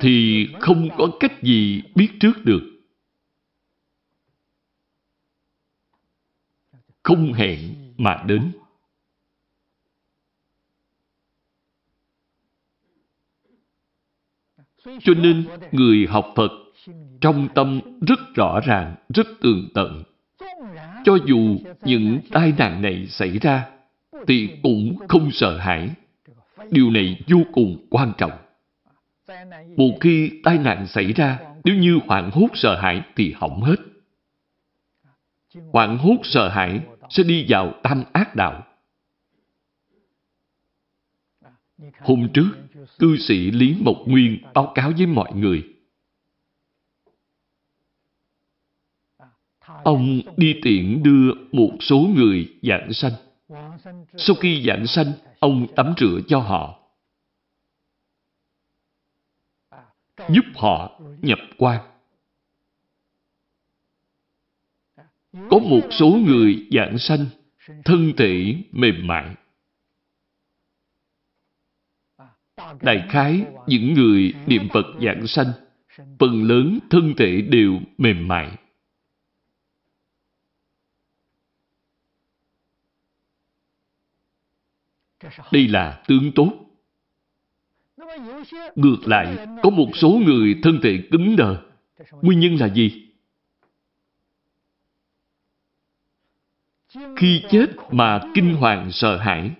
thì không có cách gì biết trước được. Không hẹn mà đến. Cho nên, người học Phật trong tâm rất rõ ràng, rất tường tận. Cho dù những tai nạn này xảy ra, thì cũng không sợ hãi. Điều này vô cùng quan trọng. Một khi tai nạn xảy ra, nếu như hoảng hốt sợ hãi thì hỏng hết. Hoảng hốt sợ hãi sẽ đi vào tam ác đạo. Hôm trước, cư sĩ Lý Mộc Nguyên báo cáo với mọi người. Ông đi tiện đưa một số người giảng sanh. Sau khi giảng sanh, ông tắm rửa cho họ. Giúp họ nhập quan. Có một số người dạng sanh, thân thể mềm mại. Đại khái, những người niệm Phật dạng sanh, phần lớn thân thể đều mềm mại. Đây là tướng tốt. Ngược lại, có một số người thân thể cứng đờ. Nguyên nhân là gì? Khi chết mà kinh hoàng sợ hãi,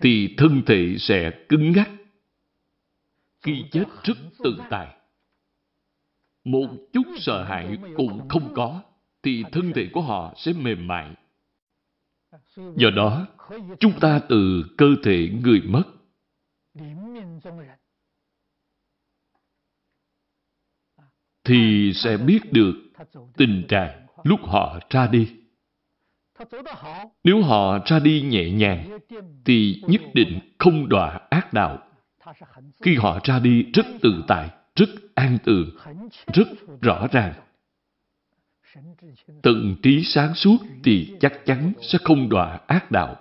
thì thân thể sẽ cứng ngắc. Khi chết rất tự tại. Một chút sợ hãi cũng không có, thì thân thể của họ sẽ mềm mại. Do đó, chúng ta từ cơ thể người mất thì sẽ biết được tình trạng lúc họ ra đi. Nếu họ ra đi nhẹ nhàng, thì nhất định không đọa ác đạo. Khi họ ra đi rất tự tại, rất an tường, rất rõ ràng. Tận trí sáng suốt thì chắc chắn sẽ không đọa ác đạo.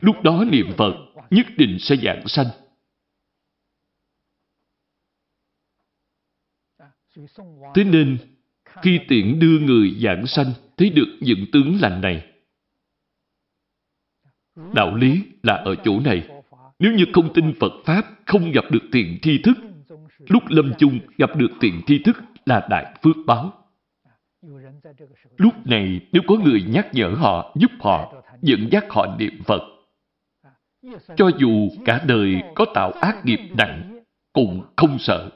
Lúc đó niệm Phật nhất định sẽ dạng sanh. Thế nên, khi tiện đưa người dạng sanh thấy được những tướng lành này, đạo lý là ở chỗ này. Nếu như không tin Phật Pháp, không gặp được tiền tri thức, lúc lâm chung gặp được tiền tri thức là đại phước báo. Lúc này nếu có người nhắc nhở họ, giúp họ, dẫn dắt họ niệm Phật, cho dù cả đời có tạo ác nghiệp nặng, cũng không sợ.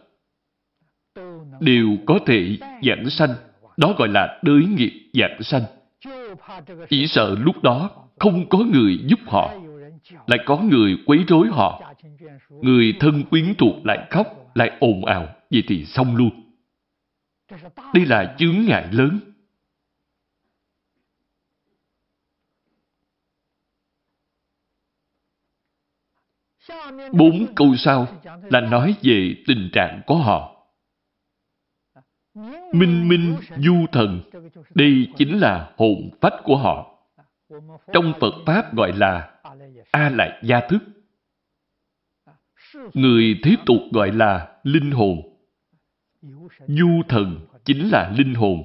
Đều có thể giảng sanh, đó gọi là đới nghiệp dạng sanh. Chỉ sợ lúc đó không có người giúp họ, lại có người quấy rối họ. Người thân quyến thuộc lại khóc, lại ồn ào, vậy thì xong luôn. Đây là chướng ngại lớn. Bốn câu sau là nói về tình trạng của họ. Minh minh du thần, đây chính là hồn phách của họ. Trong Phật Pháp gọi là A-lại gia thức. Người thế tục gọi là linh hồn. Du thần chính là linh hồn.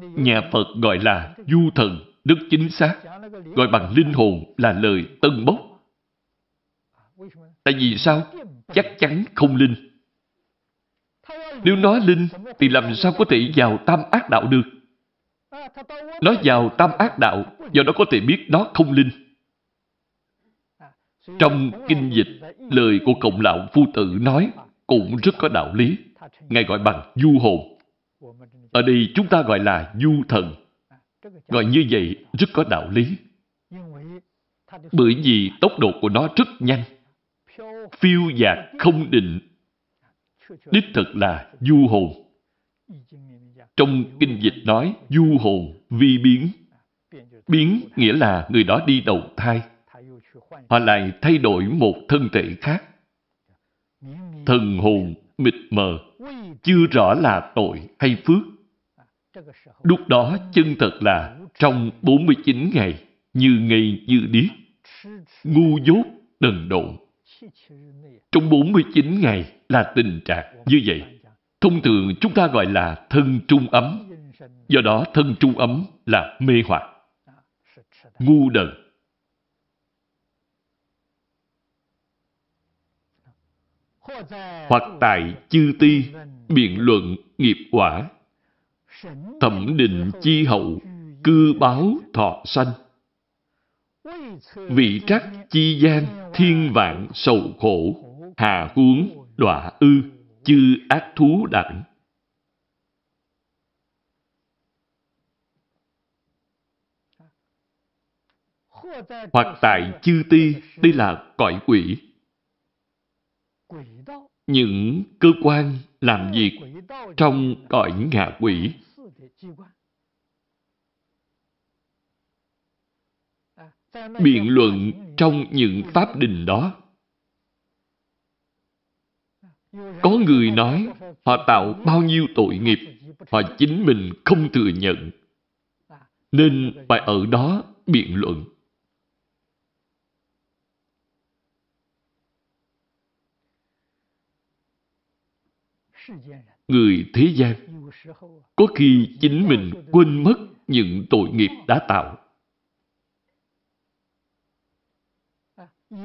Nhà Phật gọi là du thần, đức chính xác. Gọi bằng linh hồn là lời tân bốc. Tại vì sao? Chắc chắn không linh. Nếu nói linh, thì làm sao có thể vào tam ác đạo được? Nó vào tam ác đạo, do đó có thể biết nó không linh. Trong kinh dịch, lời của Cộng lão Phu Tử nói cũng rất có đạo lý. Ngài gọi bằng du hồn. Ở đây chúng ta gọi là du thần. Gọi như vậy rất có đạo lý. Bởi vì tốc độ của nó rất nhanh. Phiêu dạt không định. Đích thực là du hồn. Trong kinh dịch nói du hồn vi biến. Biến nghĩa là người đó đi đầu thai. Họ lại thay đổi một thân thể khác. Thần hồn mịt mờ, chưa rõ là tội hay phước. Lúc đó chân thật là trong 49 ngày, như ngây như điếc, ngu dốt, đần độn. Trong 49 ngày là tình trạng như vậy. Thông thường chúng ta gọi là thân trung ấm. Do đó thân trung ấm là mê hoặc, ngu đần. Hoặc tại chư ti, biện luận nghiệp quả, thẩm định chi hậu, cư báo thọ sanh. vị trắc chi gian thiên vạn sầu khổ hà huống đọa ư, chư ác thú đẳng. Hoặc tại chư ti, đây là cõi quỷ. Những cơ quan làm việc trong cõi ngạ quỷ. Biện luận trong những pháp đình đó có người nói họ tạo bao nhiêu tội nghiệp họ chính mình không thừa nhận. Nên phải ở đó biện luận. Người thế gian, có khi chính mình quên mất những tội nghiệp đã tạo.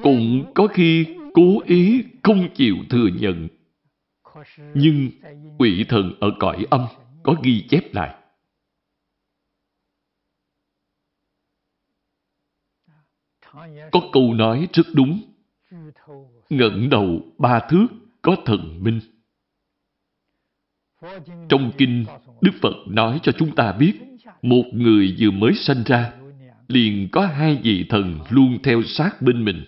Cũng có khi cố ý không chịu thừa nhận nhưng quỷ thần ở cõi âm có ghi chép lại. Có câu nói rất đúng. Ngẩng đầu ba thước có thần minh. Trong kinh, Đức Phật nói cho chúng ta biết, một người vừa mới sanh ra, liền có hai vị thần luôn theo sát bên mình.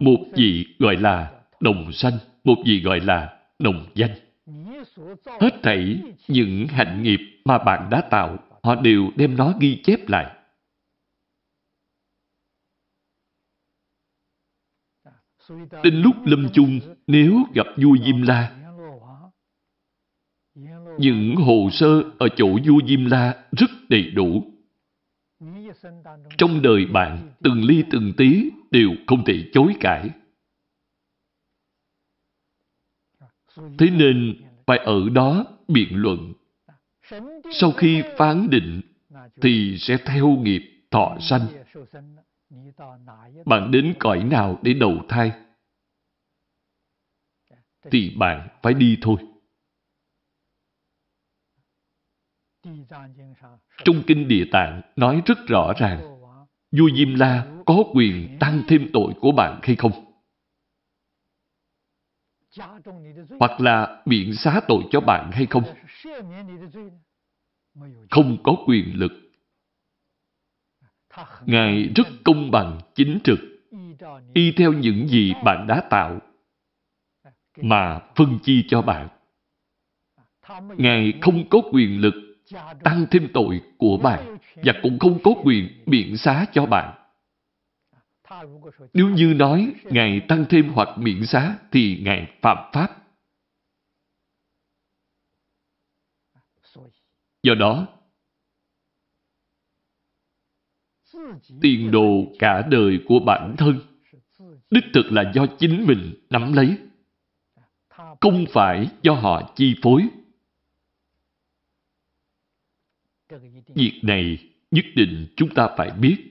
Một vị gọi là đồng sanh, một vị gọi là đồng danh. Hết thảy những hạnh nghiệp mà bạn đã tạo, họ đều đem nó ghi chép lại. Đến lúc lâm chung, nếu gặp vua Diêm La, những hồ sơ ở chỗ vua Diêm La rất đầy đủ. Trong đời bạn, từng ly từng tí đều không thể chối cãi. Thế nên, phải ở đó biện luận. Sau khi phán định, thì sẽ theo nghiệp thọ sanh. Bạn đến cõi nào để đầu thai? Thì bạn phải đi thôi. Trong Kinh Địa Tạng nói rất rõ ràng, vua Diêm La có quyền tăng thêm tội của bạn hay không? Hoặc là biện xá tội cho bạn hay không? Không có quyền lực. Ngài rất công bằng, chính trực, y theo những gì bạn đã tạo, mà phân chi cho bạn. Ngài không có quyền lực tăng thêm tội của bạn và cũng không có quyền biện xá cho bạn. Nếu như nói Ngài tăng thêm hoặc miễn giá thì Ngài phạm pháp. Do đó, tiền đồ cả đời của bản thân đích thực là do chính mình nắm lấy, không phải do họ chi phối. Việc này nhất định chúng ta phải biết.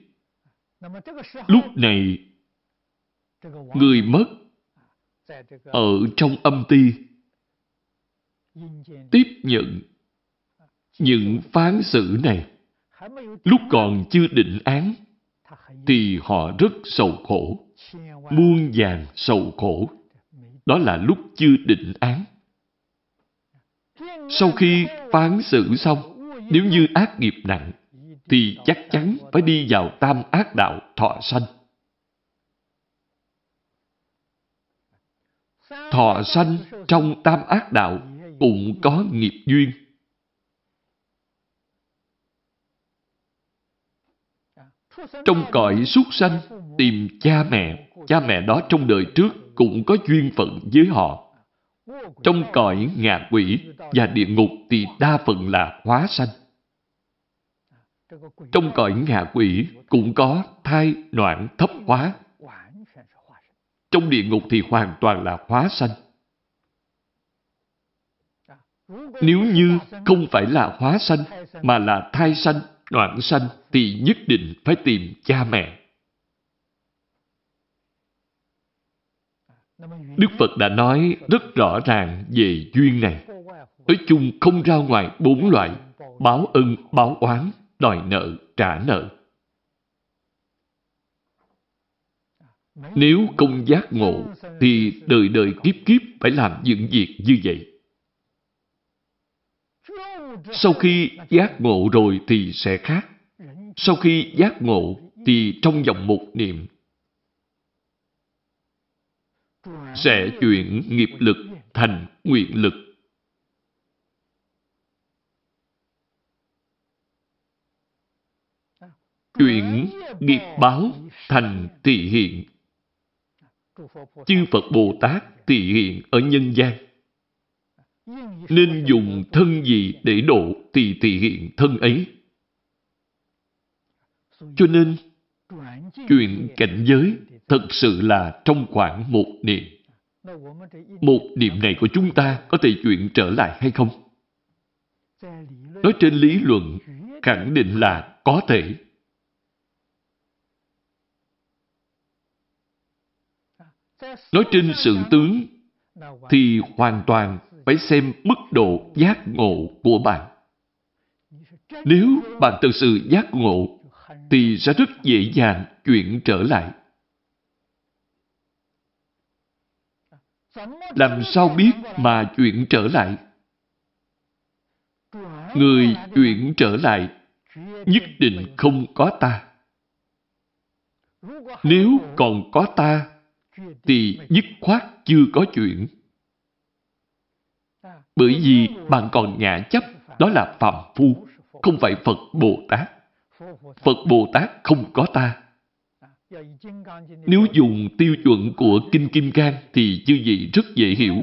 Lúc này, người mất ở trong âm ti tiếp nhận những phán xử này. Lúc còn chưa định án thì họ rất sầu khổ muôn vàng sầu khổ. Đó là lúc chưa định án. Sau khi phán xử xong nếu như ác nghiệp nặng, thì chắc chắn phải đi vào tam ác đạo thọ sanh. Thọ sanh trong tam ác đạo cũng có nghiệp duyên. Trong cõi súc sanh, tìm cha mẹ, cha mẹ đó trong đời trước cũng có duyên phận với họ. Trong cõi ngạ quỷ và địa ngục thì đa phần là hóa sanh. Trong cõi ngạ quỷ cũng có thai đoạn thấp hóa. Trong địa ngục thì hoàn toàn là hóa sanh. Nếu như không phải là hóa sanh mà là thai sanh, đoạn sanh thì nhất định phải tìm cha mẹ. Đức Phật đã nói rất rõ ràng về duyên này. Nói chung không ra ngoài bốn loại, báo ân, báo oán, đòi nợ, trả nợ. Nếu không giác ngộ, thì đời đời kiếp kiếp phải làm những việc như vậy. Sau khi giác ngộ rồi thì sẽ khác. Sau khi giác ngộ thì trong vòng một niệm sẽ chuyển nghiệp lực thành nguyện lực. Chuyển nghiệp báo thành tỷ hiện. Chư Phật Bồ Tát tỷ hiện ở nhân gian. Nên dùng thân gì để độ thì tỷ hiện thân ấy. Cho nên, chuyện cảnh giới thật sự là trong khoảng một niệm. Một niệm này của chúng ta có thể chuyển trở lại hay không? Nói trên lý luận, khẳng định là có thể. Nói trên sự tướng, thì hoàn toàn phải xem mức độ giác ngộ của bạn. Nếu bạn thực sự giác ngộ, thì sẽ rất dễ dàng chuyển trở lại. Làm sao biết mà chuyển trở lại? Người chuyển trở lại nhất định không có ta. Nếu còn có ta, thì dứt khoát chưa có chuyện. Bởi vì bạn còn ngã chấp, đó là phạm phu, không phải Phật Bồ Tát. Phật Bồ Tát không có ta. Nếu dùng tiêu chuẩn của Kinh Kim Cang thì như vậy rất dễ hiểu.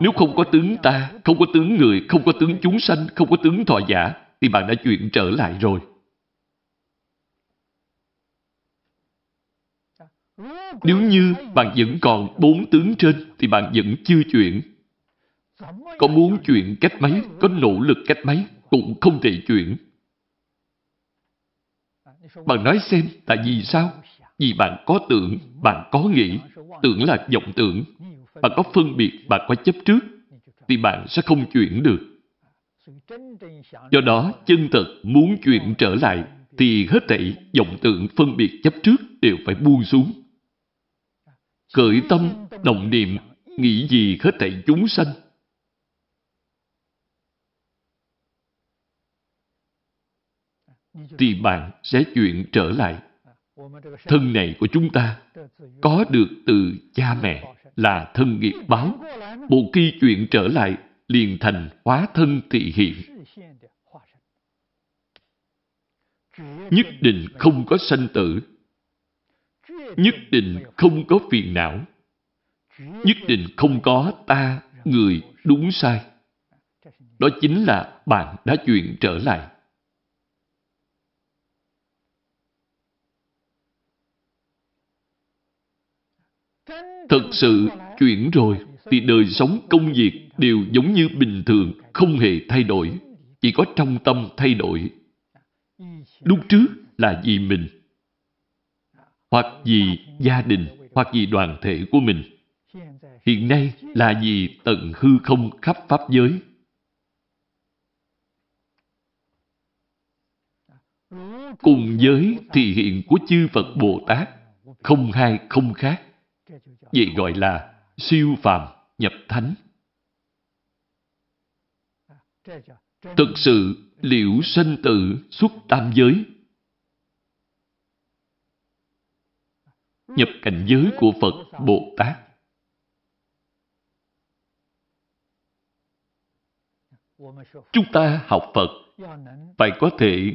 Nếu không có tướng ta, không có tướng người, không có tướng chúng sanh, không có tướng thọ giả, thì bạn đã chuyển trở lại rồi. Nếu như bạn vẫn còn bốn tướng trên, thì bạn vẫn chưa chuyển. Có muốn chuyển cách mấy, có nỗ lực cách mấy, cũng không thể chuyển. Bạn nói xem, tại vì sao? Vì bạn có tưởng, bạn có nghĩ, tưởng là vọng tưởng. Bạn có phân biệt, bạn có chấp trước, thì bạn sẽ không chuyển được. Do đó, chân thật muốn chuyển trở lại, thì hết thảy vọng tưởng phân biệt chấp trước đều phải buông xuống. Khởi tâm, đồng niệm, nghĩ gì hết thảy chúng sanh. Thì bạn sẽ chuyển trở lại thân này của chúng ta có được từ cha mẹ là thân nghiệp báo. Một khi chuyện trở lại, liền thành hóa thân thị hiện. Nhất định không có sanh tử. Nhất định không có phiền não. Nhất định không có ta, người, đúng sai. Đó chính là bạn đã chuyển trở lại. Thật sự chuyển rồi thì đời sống công việc đều giống như bình thường, không hề thay đổi. Chỉ có trong tâm thay đổi. Lúc trước là vì mình, hoặc vì gia đình, hoặc vì đoàn thể của mình. Hiện nay là vì tận hư không khắp Pháp giới. Cùng giới thì hiện của chư Phật Bồ Tát, không hai không khác. Vậy gọi là siêu phàm nhập thánh. Thực sự liễu sinh tử xuất tam giới. Nhập cảnh giới của Phật Bồ Tát. Chúng ta học Phật phải có thể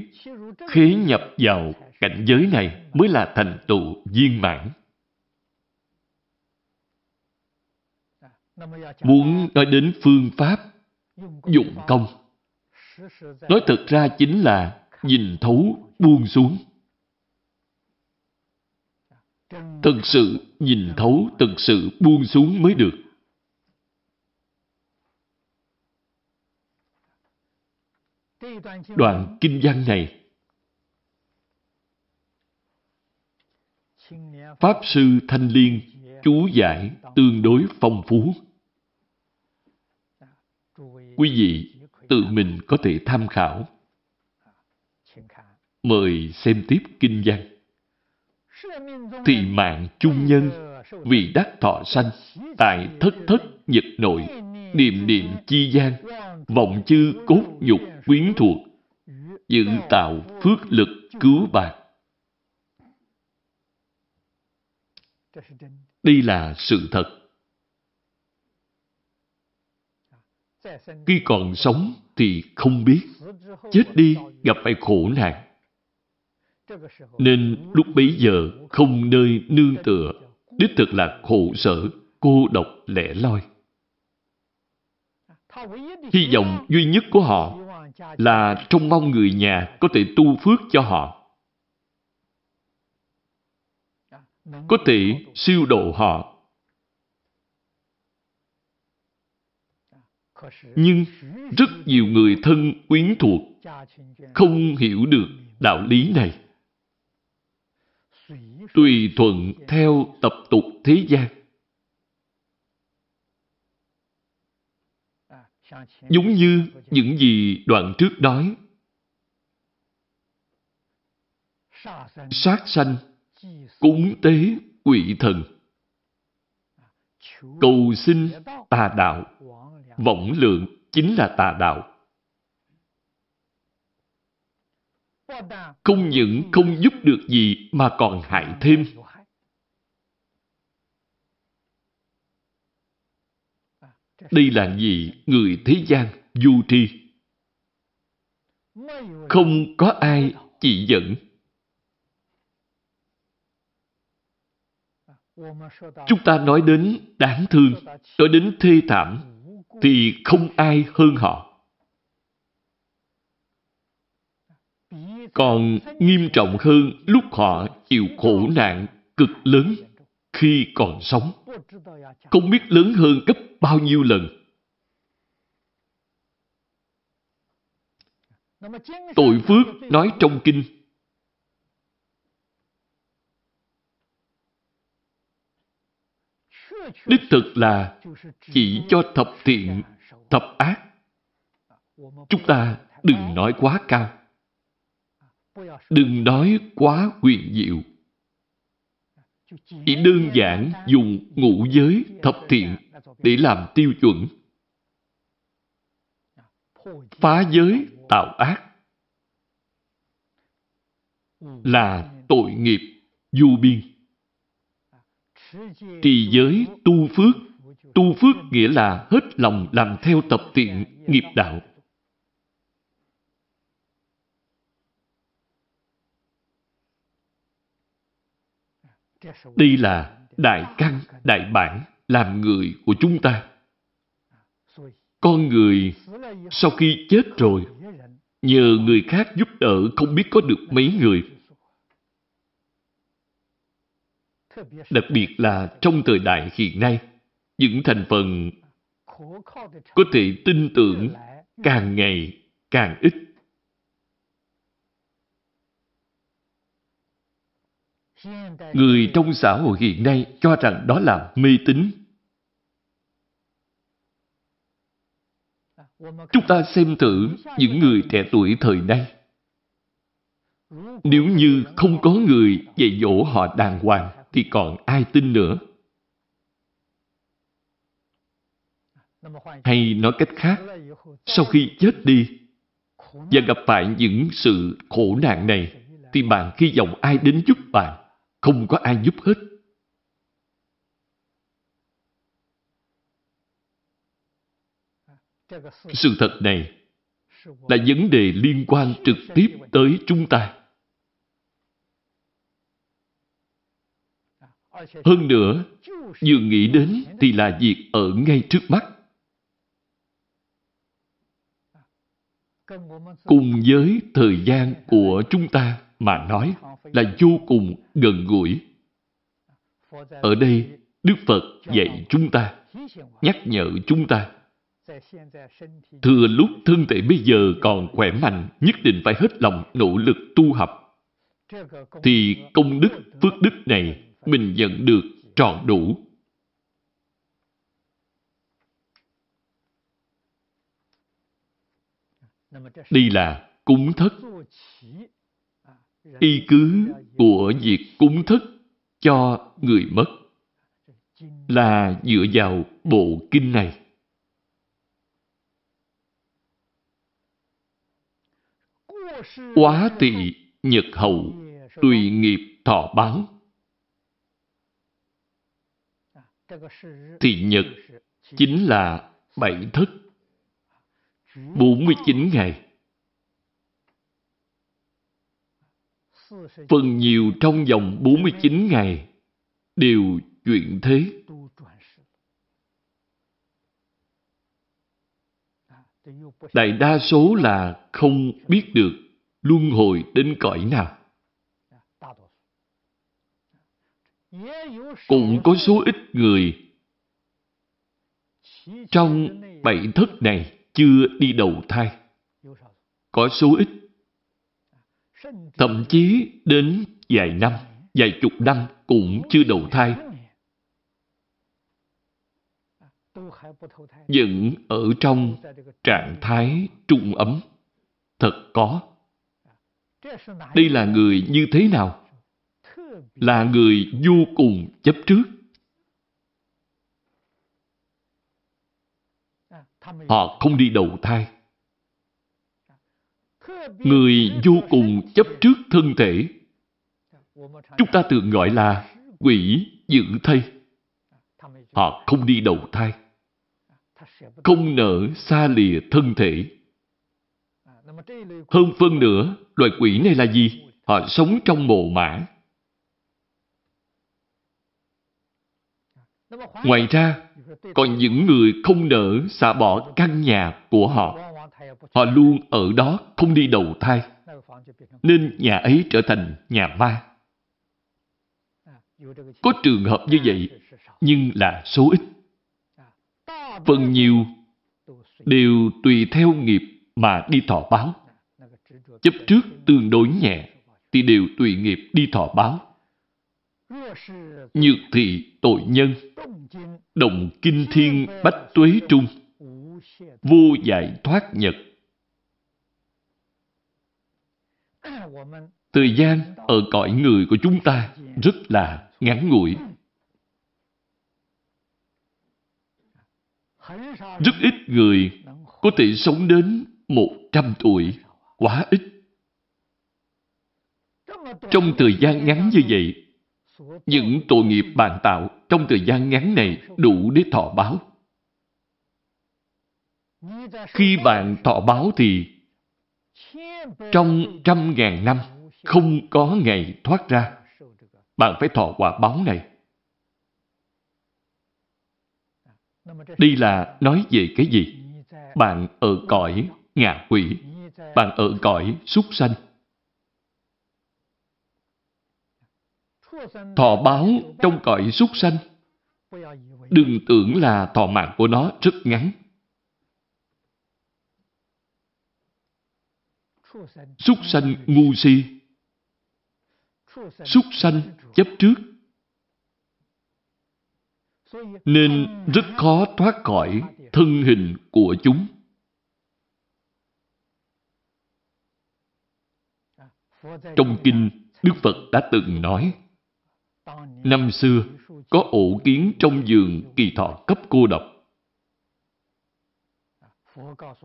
khế nhập vào cảnh giới này mới là thành tựu viên mãn. Muốn nói đến phương pháp, dụng công. Nói thật ra chính là nhìn thấu, buông xuống. Thật sự nhìn thấu, thật sự buông xuống mới được. Đoạn kinh văn này Pháp Sư Thanh Liên chú giải tương đối phong phú quý vị tự mình có thể tham khảo. Mời xem tiếp kinh văn thì mạng chung nhân, vì đắc thọ sanh, tại thất thất nhật nội, niệm niệm chi gian, vọng chư cốt nhục quyến thuộc dự tạo phước lực cứu bạc. đây là sự thật khi còn sống thì không biết, chết đi gặp phải khổ nạn nên lúc bấy giờ không nơi nương tựa, đích thực là khổ sở, cô độc lẻ loi. Hy vọng duy nhất của họ là trông mong người nhà có thể tu phước cho họ. Có thể siêu độ họ. Nhưng rất nhiều người thân quyến thuộc không hiểu được đạo lý này tùy thuận theo tập tục thế gian. Giống như những gì đoạn trước nói, sát sanh cúng tế quỷ thần, cầu xin tà đạo, vọng lượng chính là tà đạo. Không những không giúp được gì mà còn hại thêm. Đây là gì, người thế gian, du tri? Không có ai chỉ dẫn. Chúng ta nói đến đáng thương, nói đến thê thảm, thì không ai hơn họ. Còn nghiêm trọng hơn lúc họ chịu khổ nạn cực lớn khi còn sống. Không biết lớn hơn gấp bao nhiêu lần. Tội phước nói trong kinh. Đích thực là chỉ cho thập thiện, thập ác. Chúng ta đừng nói quá cao đừng nói quá huyền diệu. Chỉ đơn giản dùng ngũ giới thập thiện để làm tiêu chuẩn. Phá giới tạo ác. Là tội nghiệp du biên. Trì giới tu phước. Tu phước nghĩa là hết lòng làm theo tập tiện nghiệp đạo. Đây là đại căn, đại bản làm người của chúng ta. Con người sau khi chết rồi, nhờ người khác giúp đỡ không biết có được mấy người. Đặc biệt là trong thời đại hiện nay, những thành phần có thể tin tưởng càng ngày càng ít. Người trong xã hội hiện nay cho rằng đó là mê tín. Chúng ta xem thử những người trẻ tuổi thời nay. Nếu như không có người dạy dỗ họ đàng hoàng, thì còn ai tin nữa? Hay nói cách khác, sau khi chết đi và gặp phải những sự khổ nạn này, thì bạn hy vọng ai đến giúp bạn? Không có ai giúp hết. Sự thật này là vấn đề liên quan trực tiếp tới chúng ta. Hơn nữa, vừa nghĩ đến thì là việc ở ngay trước mắt. Cùng với thời gian của chúng ta mà nói là vô cùng gần gũi. Ở đây, Đức Phật dạy chúng ta, nhắc nhở chúng ta. Thừa lúc thân thể bây giờ còn khỏe mạnh, nhất định phải hết lòng nỗ lực tu học. Thì công đức, phước đức này mình nhận được trọn đủ. Đây là cúng thất y cứ của việc cúng thức cho người mất là dựa vào bộ kinh này. Quá tỵ nhật hậu, tùy nghiệp thọ báo. Tỵ nhật chính là bảy thức, 49 ngày. Phần nhiều trong vòng 49 ngày đều chuyện thế. Đại đa số là không biết được luân hồi đến cõi nào. Cũng có số ít người trong bảy thức này chưa đi đầu thai. Có số ít. Thậm chí đến vài năm, vài chục năm cũng chưa đầu thai. Vẫn ở trong trạng thái trung ấm. Thật có. Đây là người như thế nào? Là người vô cùng chấp trước. Họ không đi đầu thai. Người vô cùng chấp trước thân thể. Chúng ta thường gọi là quỷ giữ thây. Họ không đi đầu thai. Không nỡ xa lìa thân thể. Hơn phân nữa, loài quỷ này là gì? Họ sống trong mồ mã. Ngoài ra, còn những người không nỡ xả bỏ căn nhà của họ. Họ luôn ở đó không đi đầu thai. Nên nhà ấy trở thành nhà ma. Có trường hợp như vậy, nhưng là số ít. Phần nhiều đều tùy theo nghiệp mà đi thọ báo. Chấp trước tương đối nhẹ thì đều tùy nghiệp đi thọ báo. Nhược thị tội nhân, động kinh thiên bách tuế trung, vô giải thoát nhật. Thời gian ở cõi người của chúng ta rất là ngắn ngủi. Rất ít người có thể sống đến một trăm tuổi, quá ít. Trong thời gian ngắn như vậy, những tội nghiệp bạn tạo trong thời gian ngắn này đủ để thọ báo. Khi bạn thọ báo thì trong trăm ngàn năm, không có ngày thoát ra. Bạn phải thọ quả báo này. Đây là nói về cái gì? Bạn ở cõi ngạ quỷ. Bạn ở cõi súc sanh. Thọ báo trong cõi súc sanh. Đừng tưởng là thọ mạng của nó rất ngắn. Súc sanh ngu si. Súc sanh chấp trước. Nên rất khó thoát khỏi thân hình của chúng. Trong kinh, Đức Phật đã từng nói, Năm xưa, có ổ kiến trong giường kỳ thọ cấp cô độc.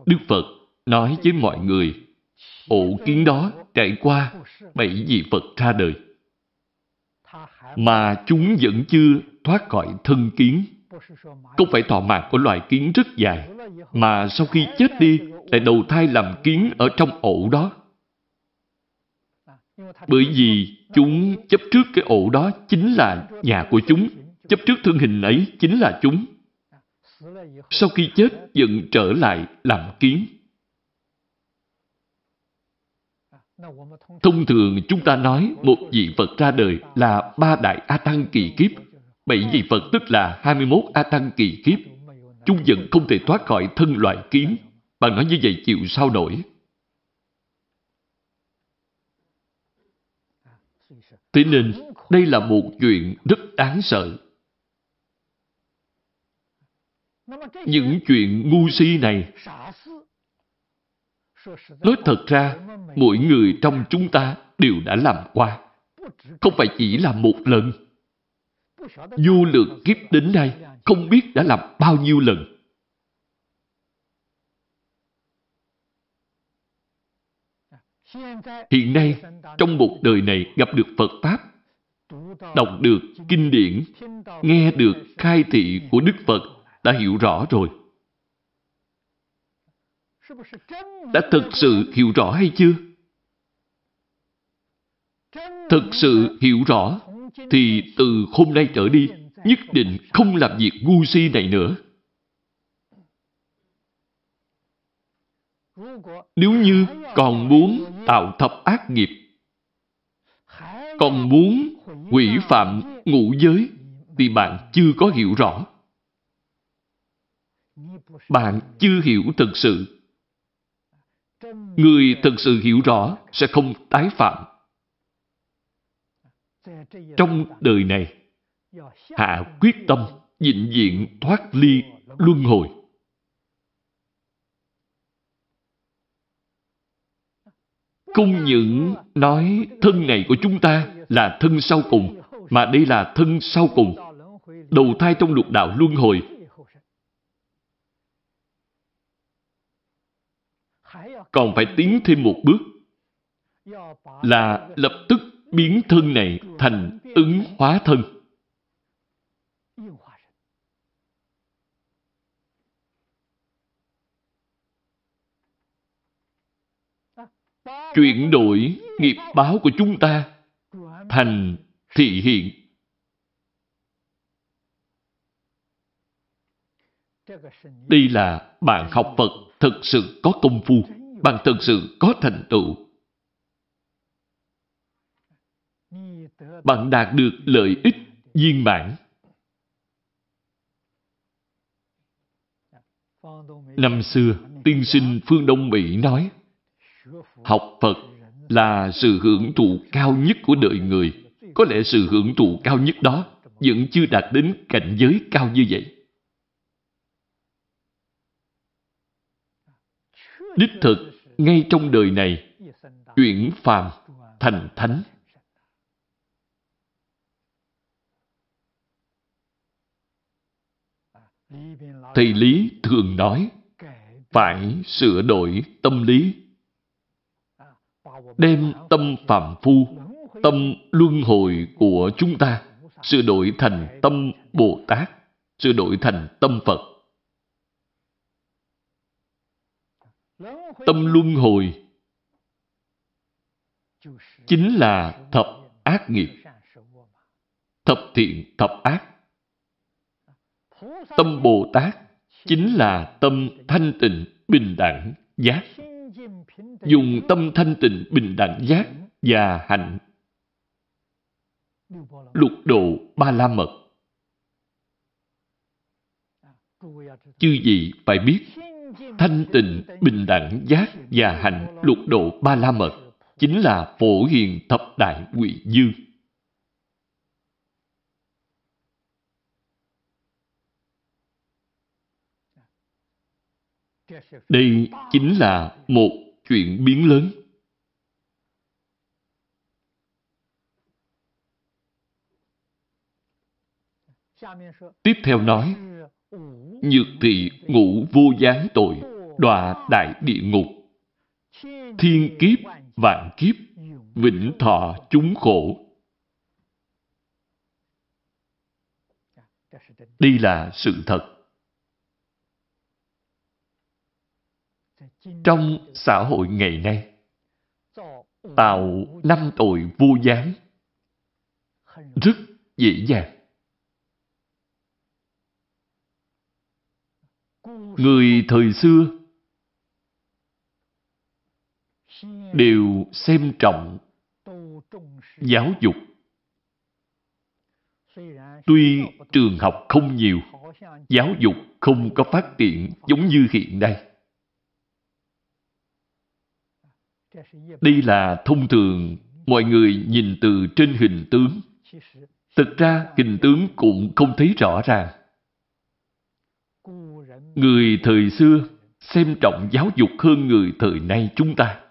Đức Phật nói với mọi người, ổ kiến đó trải qua bảy vị Phật ra đời. Mà chúng vẫn chưa thoát khỏi thân kiến. Không phải thọ mạng của loài kiến rất dài, mà sau khi chết đi, lại đầu thai làm kiến ở trong ổ đó. Bởi vì chúng chấp trước cái ổ đó chính là nhà của chúng. Chấp trước thân hình ấy chính là chúng. Sau khi chết vẫn trở lại làm kiến. Thông thường chúng ta nói một vị Phật ra đời là ba đại A Tăng kỳ kiếp. Bảy vị Phật tức là 21 A Tăng kỳ kiếp. Chúng vẫn không thể thoát khỏi thân loại kiến. Bạn nói như vậy chịu sao nổi. Thế nên, đây là một chuyện rất đáng sợ. Những chuyện ngu si này, nói thật ra, mỗi người trong chúng ta đều đã làm qua. Không phải chỉ làm một lần. Vô lượng kiếp đến nay, không biết đã làm bao nhiêu lần. Hiện nay, trong một đời này gặp được Phật Pháp, đọc được kinh điển, nghe được khai thị của Đức Phật, đã hiểu rõ rồi. Đã thực sự hiểu rõ hay chưa? Thực sự hiểu rõ, thì từ hôm nay trở đi, nhất định không làm việc ngu si này nữa. Nếu như còn muốn tạo thập ác nghiệp, còn muốn hủy phạm ngũ giới, thì bạn chưa có hiểu rõ. Bạn chưa hiểu thực sự. Người thực sự hiểu rõ sẽ không tái phạm. Trong đời này, hạ quyết tâm, vĩnh diện thoát ly luân hồi. Không những nói thân này của chúng ta là thân sau cùng, mà đây là thân sau cùng. Đầu thai trong lục đạo luân hồi. Còn phải tiến thêm một bước là lập tức biến thân này thành ứng hóa thân. chuyển đổi nghiệp báo của chúng ta thành thị hiện. Đây là bạn học Phật thực sự có công phu, bạn thực sự có thành tựu. Bạn đạt được lợi ích viên mãn. Năm xưa, tiên sinh Phương Đông Mỹ nói, Học Phật là sự hưởng thụ cao nhất của đời người. Có lẽ sự hưởng thụ cao nhất đó vẫn chưa đạt đến cảnh giới cao như vậy. Đích thực, ngay trong đời này, chuyển phàm thành thánh. Thầy Lý thường nói, phải sửa đổi tâm lý đem tâm phạm phu, tâm luân hồi của chúng ta sửa đổi thành tâm Bồ Tát, sửa đổi thành tâm Phật. Tâm luân hồi chính là thập ác nghiệp, thập thiện thập ác. Tâm Bồ Tát chính là tâm thanh tịnh, bình đẳng, giác. Dùng tâm thanh tịnh bình đẳng giác và hạnh. Lục độ ba la mật. Chư vị phải biết thanh tịnh bình đẳng giác và hạnh lục độ ba la mật chính là phổ hiền thập đại quỷ dương đây chính là một chuyện biến lớn. Tiếp theo nói, nhược thị ngũ vô gián tội, đọa đại địa ngục, thiên kiếp, vạn kiếp, vĩnh thọ chúng khổ. Đây là sự thật. Trong xã hội ngày nay, tạo năm tội vô gián rất dễ dàng. Người thời xưa đều xem trọng giáo dục. Tuy trường học không nhiều, giáo dục không có phát triển giống như hiện nay. Đây là thông thường mọi người nhìn từ trên hình tướng. Thực ra hình tướng cũng không thấy rõ ràng. Người thời xưa xem trọng giáo dục hơn người thời nay chúng ta.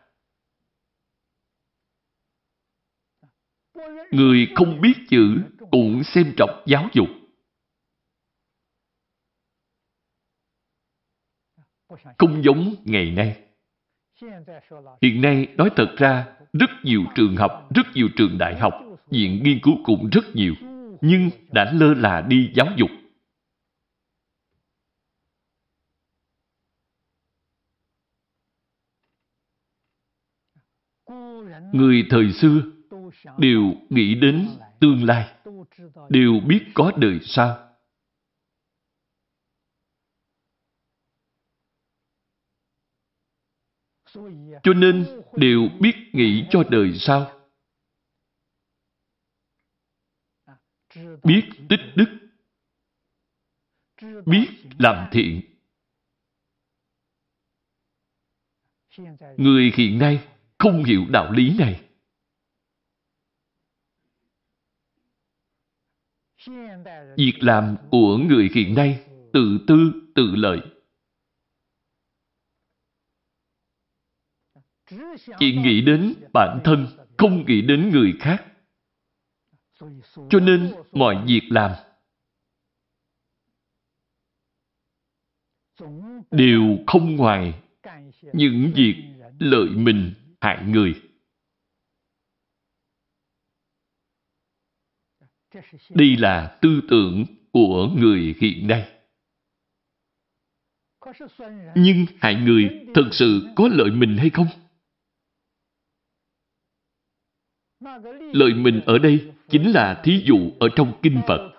người không biết chữ cũng xem trọng giáo dục. Không giống ngày nay. Hiện nay nói thật ra, rất nhiều trường học, rất nhiều trường đại học, viện nghiên cứu cũng rất nhiều, nhưng đã lơ là đi giáo dục. Người thời xưa đều nghĩ đến tương lai, đều biết có đời sau. Cho nên đều biết nghĩ cho đời sau. Biết tích đức. Biết làm thiện. Người hiện nay không hiểu đạo lý này. Việc làm của người hiện nay tự tư, tự lợi. Chỉ nghĩ đến bản thân, không nghĩ đến người khác. Cho nên mọi việc làm đều không ngoài những việc lợi mình hại người. Đây là tư tưởng của người hiện nay. Nhưng hại người thật sự có lợi mình hay không? Lợi mình ở đây chính là thí dụ ở trong kinh Phật.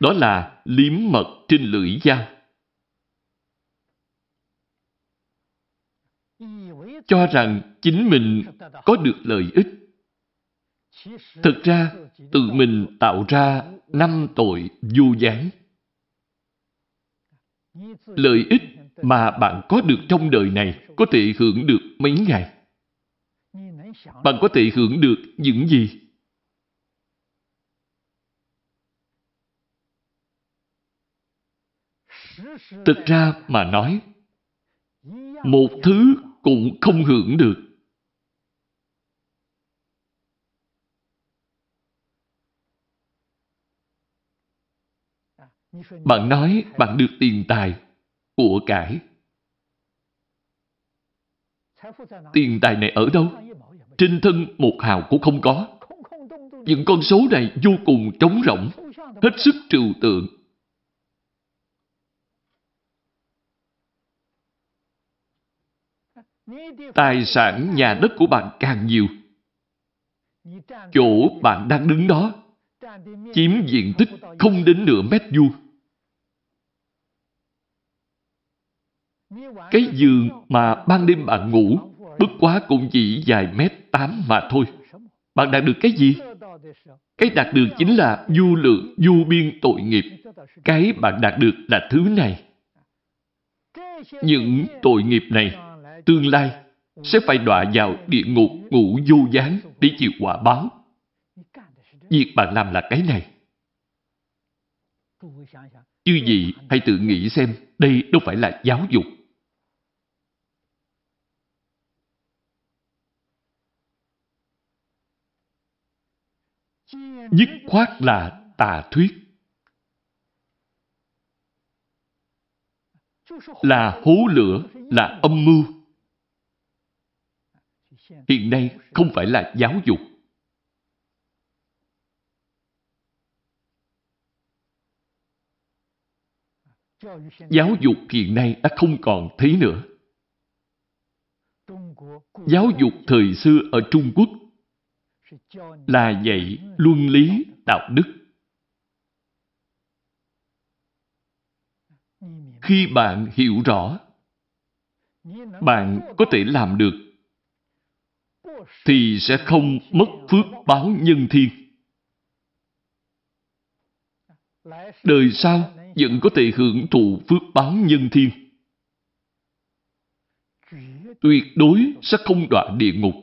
Đó là liếm mật trên lưỡi dao. Cho rằng chính mình có được lợi ích. Thực ra, tự mình tạo ra năm tội du gián. Lợi ích mà bạn có được trong đời này có thể hưởng được mấy ngày. Bạn có thể hưởng được những gì? Thực ra mà nói, một thứ cũng không hưởng được. Bạn nói bạn được tiền tài, của cải. Tiền tài này ở đâu? Trên thân một hào cũng không có. Những con số này vô cùng trống rỗng, hết sức trừu tượng. Tài sản nhà đất của bạn càng nhiều. Chỗ bạn đang đứng đó chiếm diện tích không đến nửa mét vuông. Cái giường mà ban đêm bạn ngủ bất quá cũng chỉ vài mét tám mà thôi. Bạn đạt được cái gì? Cái đạt được chính là du lượng, du biên tội nghiệp. Cái bạn đạt được là thứ này. Những tội nghiệp này, tương lai sẽ phải đọa vào địa ngục ngủ vô gián để chịu quả báo. Việc bạn làm là cái này. Chư gì hãy tự nghĩ xem đây đâu phải là giáo dục. Dứt khoát là tà thuyết. Là hố lửa, là âm mưu. Hiện nay không phải là giáo dục. Giáo dục hiện nay đã không còn thấy nữa. Giáo dục thời xưa ở Trung Quốc là dạy luân lý đạo đức. Khi bạn hiểu rõ, bạn có thể làm được, thì sẽ không mất phước báo nhân thiên. Đời sau vẫn có thể hưởng thụ phước báo nhân thiên. Tuyệt đối sẽ không đọa địa ngục.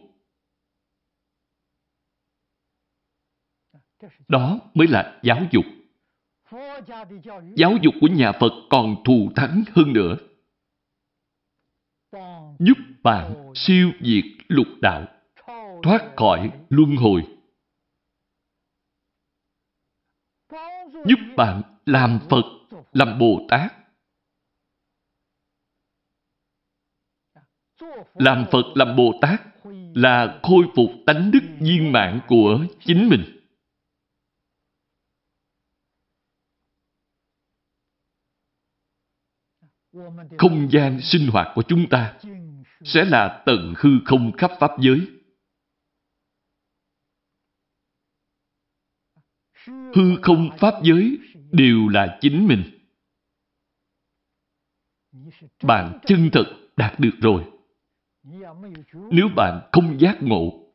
Đó mới là giáo dục. Giáo dục của nhà Phật còn thù thắng hơn nữa. Giúp bạn siêu diệt lục đạo, thoát khỏi luân hồi. giúp bạn làm Phật, làm Bồ Tát. Làm Phật, làm Bồ Tát là khôi phục tánh đức viên mãn của chính mình. Không gian sinh hoạt của chúng ta sẽ là tận hư không khắp Pháp giới. Hư không Pháp giới đều là chính mình. Bạn chân thật đạt được rồi. Nếu bạn không giác ngộ,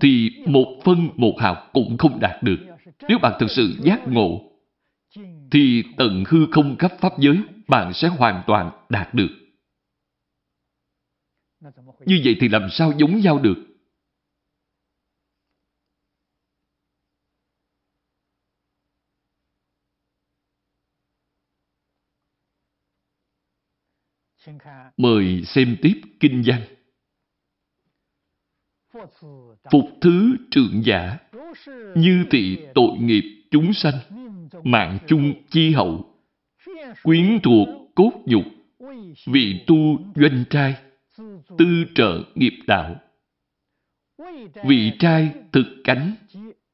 thì một phân một hào cũng không đạt được. Nếu bạn thực sự giác ngộ, thì tận hư không khắp Pháp giới, bạn sẽ hoàn toàn đạt được. Như vậy thì làm sao giống nhau được? Mời xem tiếp kinh văn. Phục thứ trượng giả, như tỵ tội nghiệp chúng sanh, mạng chung chi hậu, quyến thuộc cốt nhục, vị tu doanh trai, tư trợ nghiệp đạo. Vị trai thực cánh,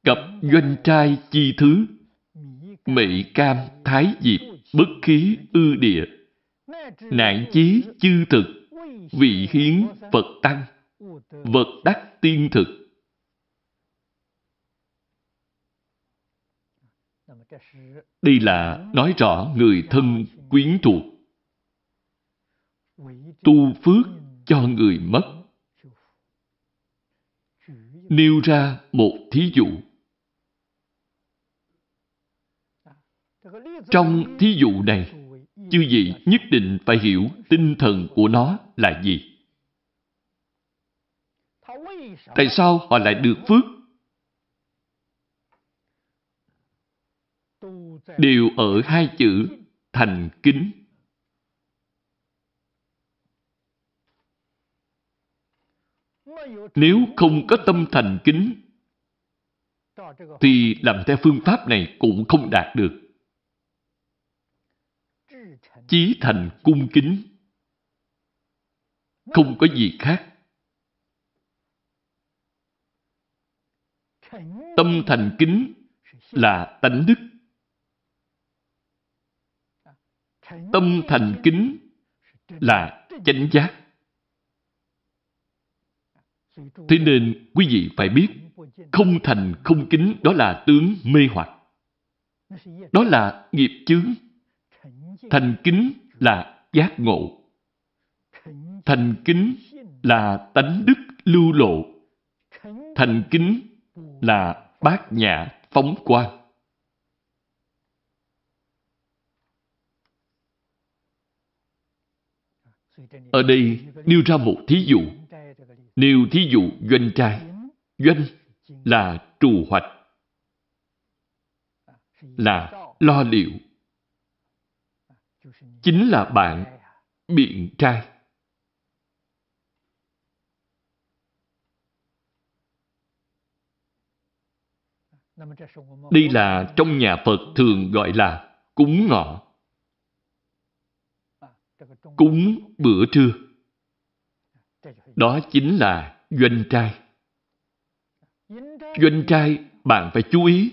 cập doanh trai chi thứ, mị cam thái diệp, bất khí ư địa, nạn chí chư thực, vị hiến Phật tăng, vật đắc tiên thực. Đây là nói rõ người thân quyến thuộc. Tu phước cho người mất. Nêu ra một thí dụ. Trong thí dụ này, chư vị nhất định phải hiểu tinh thần của nó là gì. Tại sao họ lại được phước? Đều ở hai chữ thành kính. Nếu không có tâm thành kính, thì làm theo phương pháp này cũng không đạt được. Chí thành cung kính. Không có gì khác. Tâm thành kính là tánh đức. Tâm thành kính là chánh giác. Thế nên quý vị phải biết, không thành không kính đó là tướng mê hoặc. Đó là nghiệp chướng. Thành kính là giác ngộ. Thành kính là tánh đức lưu lộ. Thành kính là bát nhã phóng quang. Ở đây nêu ra một thí dụ. Nêu thí dụ doanh trai. Doanh là trù hoạch. Là lo liệu. Chính là bạn biện trai. Đây là trong nhà Phật thường gọi là cúng ngọ. Cúng bữa trưa. Đó chính là doanh trai. Doanh trai bạn phải chú ý.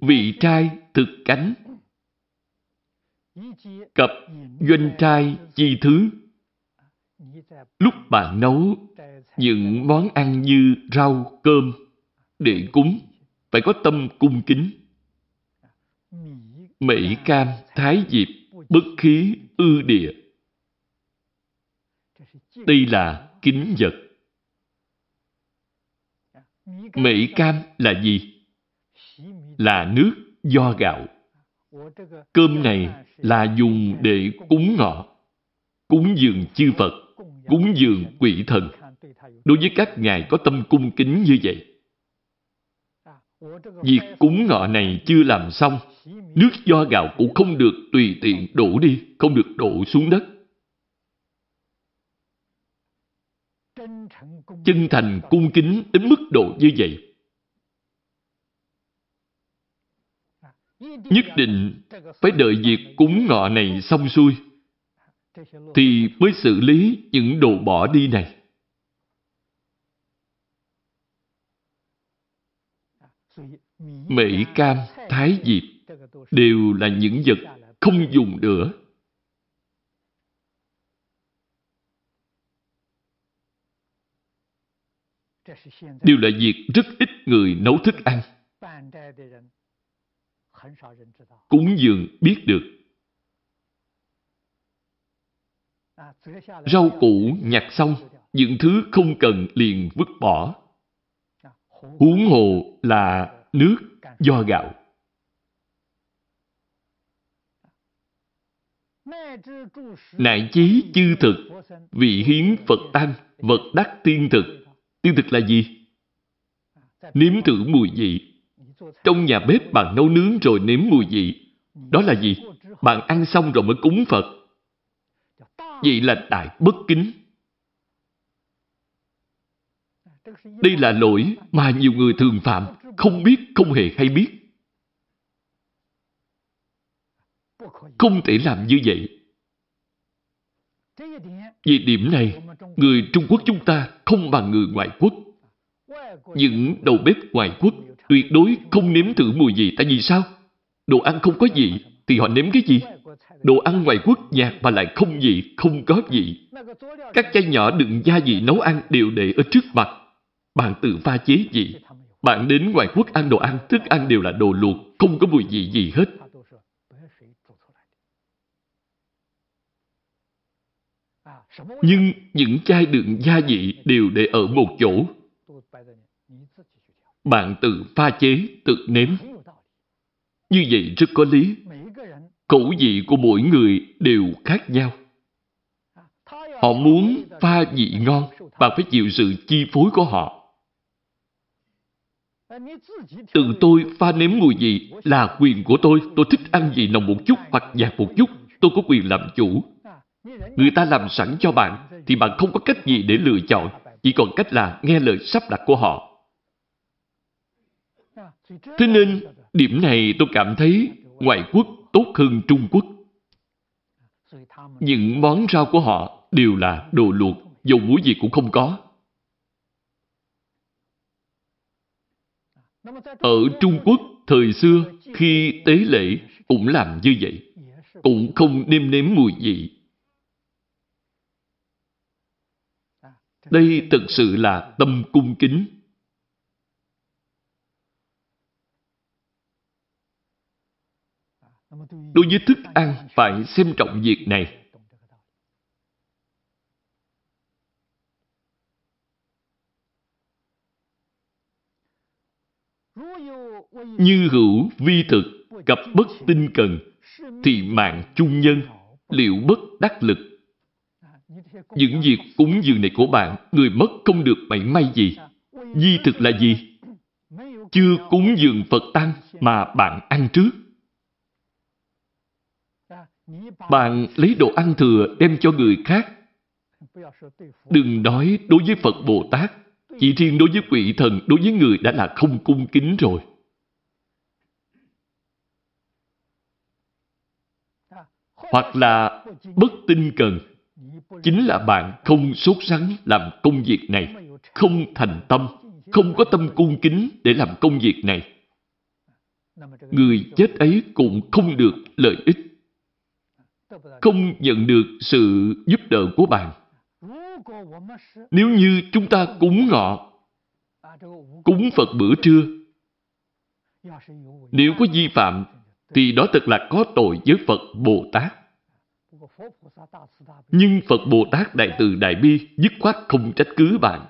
Vị trai thực cánh cặp doanh trai chi thứ. Lúc bạn nấu những món ăn như rau, cơm, để cúng, phải có tâm cung kính. Mỹ cam, thái diệp, bất khí, ư địa. Đây là kính vật. Mỹ cam là gì? Là nước do gạo. Cơm này là dùng để cúng ngọ, cúng dường chư Phật, cúng dường quỷ thần. Đối với các ngài có tâm cung kính như vậy, Việc cúng ngọ này chưa làm xong, nước do gạo cũng không được tùy tiện đổ đi, không được đổ xuống đất. Chân thành cung kính đến mức độ như vậy. Nhất định phải đợi việc cúng ngọ này xong xuôi thì mới xử lý những đồ bỏ đi này. Mễ cam, thái diệp đều là những vật không dùng nữa. Đều là việc rất ít người nấu thức ăn. Cúng dường biết được. Rau củ nhặt xong, những thứ không cần liền vứt bỏ. Huống hồ là nước do gạo. Nại chí chư thực, vị hiến Phật tăng, vật đắc tiên thực. Tiên thực là gì? Nếm thử mùi vị. Trong nhà bếp bạn nấu nướng rồi nếm mùi vị. Đó là gì? Bạn ăn xong rồi mới cúng Phật. Vậy là đại bất kính. Đây là lỗi mà nhiều người thường phạm, không biết, không hề hay biết. Không thể làm như vậy. vì điểm này, người Trung Quốc chúng ta không bằng người ngoại quốc. Những đầu bếp ngoại quốc tuyệt đối không nếm thử mùi gì. Tại vì sao? Đồ ăn không có gì, thì họ nếm cái gì? Đồ ăn ngoài quốc nhạc mà lại không vị, không có vị. Các chai nhỏ đựng gia vị nấu ăn đều để ở trước mặt. Bạn tự pha chế gì? Bạn đến ngoài quốc ăn đồ ăn, thức ăn đều là đồ luộc, không có mùi vị gì hết. Nhưng những chai đựng gia vị đều để ở một chỗ. Bạn tự pha chế, tự nếm. Như vậy rất có lý. Khẩu vị của mỗi người đều khác nhau. Họ muốn pha vị ngon, bạn phải chịu sự chi phối của họ. Tự tôi pha nếm mùi vị là quyền của tôi. Tôi thích ăn gì nồng một chút hoặc nhạt một chút. Tôi có quyền làm chủ. Người ta làm sẵn cho bạn, thì bạn không có cách gì để lựa chọn. Chỉ còn cách là nghe lời sắp đặt của họ. Thế nên, điểm này tôi cảm thấy ngoại quốc tốt hơn Trung Quốc. Những món rau của họ đều là đồ luộc, dầu muối gì cũng không có. Ở Trung Quốc, thời xưa, khi tế lễ cũng làm như vậy. Cũng không nêm nếm mùi vị. Đây thực sự là tâm cung kính. Đối với thức ăn phải xem trọng việc này. Như hữu vi thực, cập bất tinh cần, thì mạng chung nhân, liệu bất đắc lực. Những việc cúng dường này của bạn, người mất không được mảy may gì. Di thực là gì? Chưa cúng dường Phật Tăng mà bạn ăn trước. Bạn lấy đồ ăn thừa đem cho người khác. Đừng nói đối với Phật Bồ Tát, chỉ riêng đối với quỷ thần, đối với người đã là không cung kính rồi. Hoặc là bất tinh cần, chính là bạn không sốt sắng làm công việc này, không thành tâm, không có tâm cung kính để làm công việc này. Người chết ấy cũng không được lợi ích không nhận được sự giúp đỡ của bạn. Nếu như chúng ta cúng ngọ, cúng Phật bữa trưa, nếu có vi phạm, thì đó thật là có tội với Phật Bồ Tát. Nhưng Phật Bồ Tát Đại Từ Đại Bi dứt khoát không trách cứ bạn.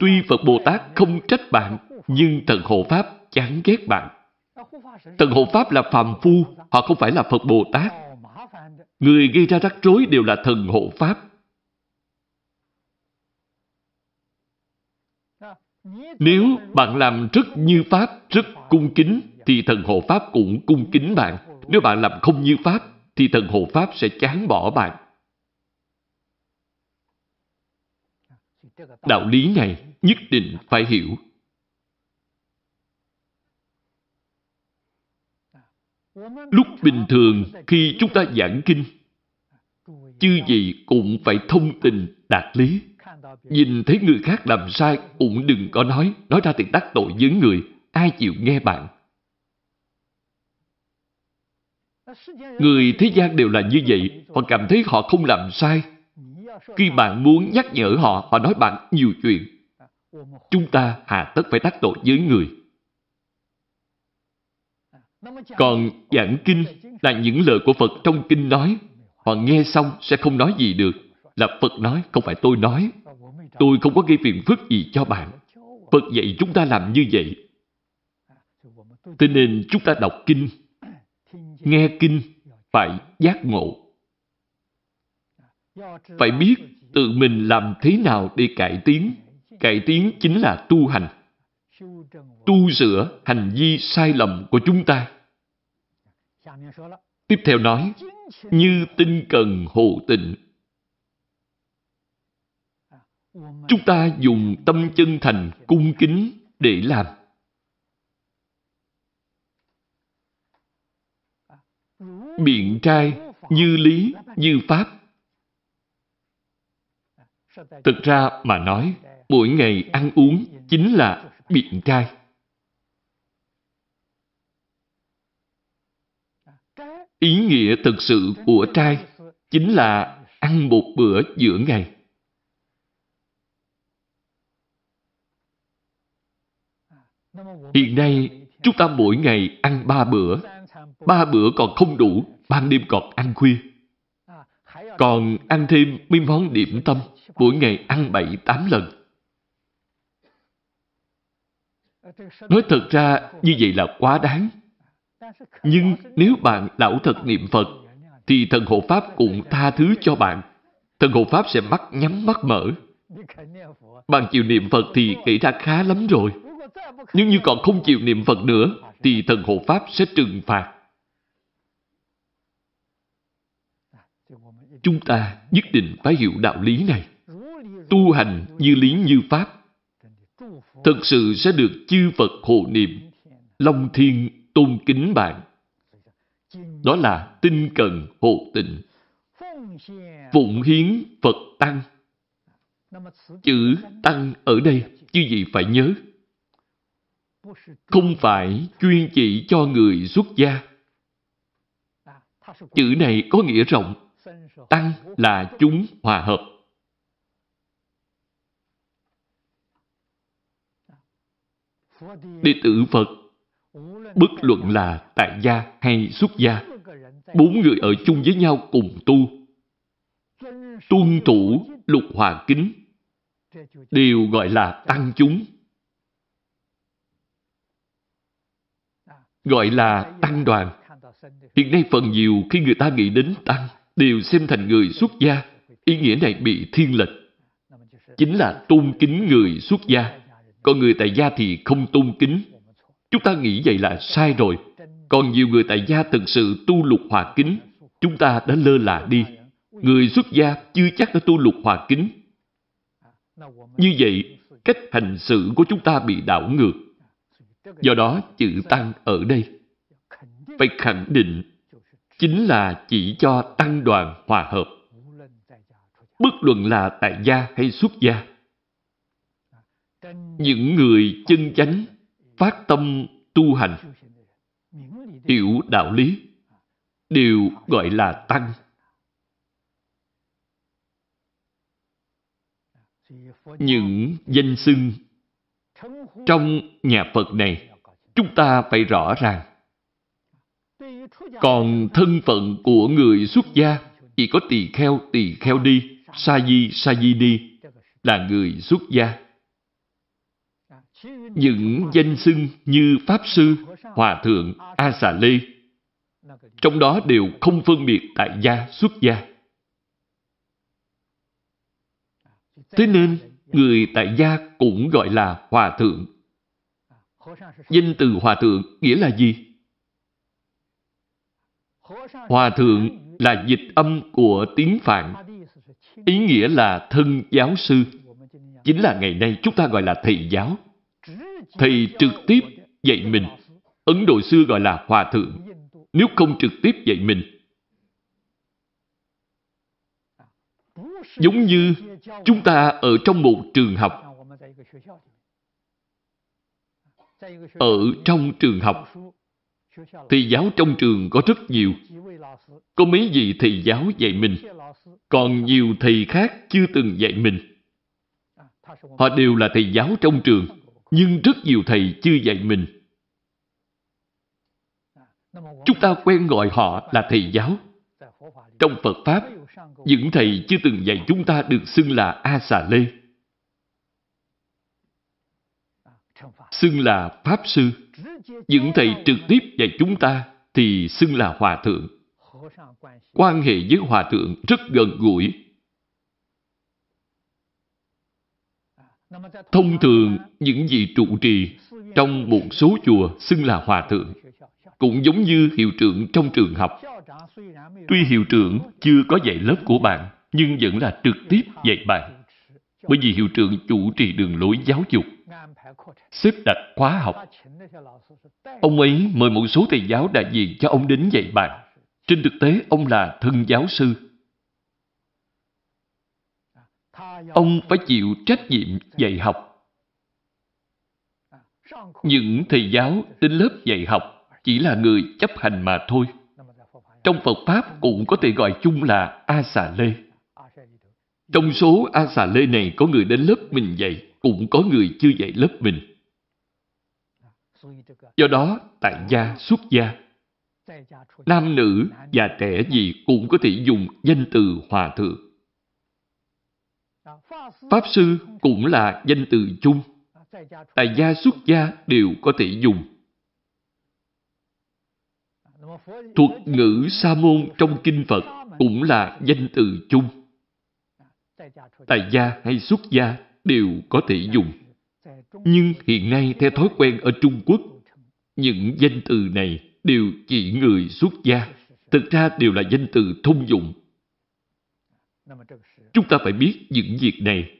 Tuy Phật Bồ Tát không trách bạn, nhưng thần hộ Pháp chán ghét bạn. Thần hộ Pháp là phàm phu, họ không phải là Phật Bồ Tát. Người gây ra rắc rối đều là thần hộ Pháp. Nếu bạn làm rất như Pháp, rất cung kính, thì thần hộ Pháp cũng cung kính bạn. Nếu bạn làm không như Pháp, thì thần hộ Pháp sẽ chán bỏ bạn. Đạo lý này nhất định phải hiểu. Lúc bình thường khi chúng ta giảng kinh, chư gì cũng phải thông tình đạt lý. Nhìn thấy người khác làm sai cũng đừng có nói, nói ra thì đắc tội với người, ai chịu nghe bạn. Người thế gian đều là như vậy, họ cảm thấy họ không làm sai. Khi bạn muốn nhắc nhở họ, họ nói bạn nhiều chuyện. Chúng ta hà tất phải đắc tội với người. Còn giảng kinh là những lời của Phật trong kinh nói. Họ nghe xong sẽ không nói gì được. Là Phật nói, không phải tôi nói. Tôi không có gây phiền phức gì cho bạn. Phật dạy chúng ta làm như vậy. Thế nên chúng ta đọc kinh, nghe kinh, phải giác ngộ. Phải biết tự mình làm thế nào để cải tiến. Cải tiến chính là tu hành. Tu sửa hành vi sai lầm của chúng ta. Tiếp theo nói, như tinh cần hộ tịnh. Chúng ta dùng tâm chân thành cung kính để làm. Biện trai, như lý, như pháp. Thực ra mà nói, mỗi ngày ăn uống chính là biện trai. Ý nghĩa thực sự của trai chính là ăn một bữa giữa ngày. Hiện nay, chúng ta mỗi ngày ăn ba bữa. Ba bữa còn không đủ, ban đêm còn ăn khuya. Còn ăn thêm mấy món điểm tâm, mỗi ngày ăn bảy tám lần. Nói thật ra, như vậy là quá đáng. Nhưng nếu bạn lão thật niệm Phật, thì thần hộ Pháp cũng tha thứ cho bạn. Thần hộ Pháp sẽ mắt nhắm mắt mở. Bạn chịu niệm Phật thì kể ra khá lắm rồi. Nhưng như còn không chịu niệm Phật nữa, thì thần hộ Pháp sẽ trừng phạt. Chúng ta nhất định phải hiểu đạo lý này. Tu hành như lý như Pháp. Thực sự sẽ được chư Phật hộ niệm, Long Thiên tôn kính bạn. Đó là tinh cần hộ tịnh. Phụng hiến Phật Tăng. Chữ Tăng ở đây, chư gì phải nhớ. Không phải chuyên chỉ cho người xuất gia. Chữ này có nghĩa rộng. Tăng là chúng hòa hợp. Đệ tử Phật bất luận là tại gia hay xuất gia, bốn người ở chung với nhau cùng tu, tuân thủ lục hòa kính, đều gọi là tăng chúng. Gọi là tăng đoàn. Hiện nay phần nhiều khi người ta nghĩ đến tăng, đều xem thành người xuất gia. Ý nghĩa này bị thiên lệch. Chính là tôn kính người xuất gia. Còn người tại gia thì không tôn kính, Chúng ta nghĩ vậy là sai rồi. Còn nhiều người tại gia thực sự tu lục hòa kính, chúng ta đã lơ là đi. Người xuất gia chưa chắc đã tu lục hòa kính. Như vậy, cách hành xử của chúng ta bị đảo ngược. Do đó, chữ tăng ở đây phải khẳng định chính là chỉ cho tăng đoàn hòa hợp. Bất luận là tại gia hay xuất gia. Những người chân chánh phát tâm tu hành, hiểu đạo lý, đều gọi là tăng. Những danh xưng trong nhà Phật này, chúng ta phải rõ ràng. Còn thân phận của người xuất gia chỉ có tỳ kheo, tỳ kheo đi, sa di, sa di đi là người xuất gia. Những danh xưng như Pháp Sư, Hòa Thượng, A Xà Lê, trong đó đều không phân biệt tại gia, xuất gia. Thế nên, người tại gia cũng gọi là Hòa Thượng. Danh từ Hòa Thượng nghĩa là gì? Hòa Thượng là dịch âm của tiếng Phạn. Ý nghĩa là thân giáo sư. Chính là ngày nay chúng ta gọi là thầy giáo. Thầy trực tiếp dạy mình. Ấn Độ xưa gọi là Hòa Thượng. nếu không trực tiếp dạy mình. Giống như chúng ta ở trong một trường học. Ở trong trường học, thầy giáo trong trường có rất nhiều. Có mấy vị thầy giáo dạy mình, còn nhiều thầy khác chưa từng dạy mình. Họ đều là thầy giáo trong trường, nhưng rất nhiều thầy chưa dạy mình. Chúng ta quen gọi họ là thầy giáo. Trong Phật Pháp, những thầy chưa từng dạy chúng ta được xưng là A Xà Lê. Xưng là Pháp Sư. Những thầy trực tiếp dạy chúng ta thì xưng là Hòa Thượng. Quan hệ với Hòa Thượng rất gần gũi. Thông thường, những vị trụ trì trong một số chùa xưng là Hòa Thượng cũng giống như hiệu trưởng trong trường học. Tuy hiệu trưởng chưa có dạy lớp của bạn, nhưng vẫn là trực tiếp dạy bạn. Bởi vì hiệu trưởng chủ trì đường lối giáo dục, xếp đặt khóa học. Ông ấy mời một số thầy giáo đại diện cho ông đến dạy bạn. Trên thực tế, ông là thân giáo sư. Ông phải chịu trách nhiệm dạy học. Những thầy giáo đến lớp dạy học chỉ là người chấp hành mà thôi. Trong Phật Pháp cũng có thể gọi chung là A Xà Lê. Trong số A Xà Lê này có người đến lớp mình dạy, cũng có người chưa dạy lớp mình. Do đó, tại gia, xuất gia, nam nữ, già trẻ gì cũng có thể dùng danh từ hòa thượng. Pháp sư cũng là danh từ chung. Tại gia xuất gia đều có thể dùng. Thuật ngữ sa môn trong kinh Phật cũng là danh từ chung. Tại gia hay xuất gia đều có thể dùng. Nhưng hiện nay theo thói quen ở Trung Quốc, những danh từ này đều chỉ người xuất gia. Thực ra đều là danh từ thông dụng. Chúng ta phải biết những việc này.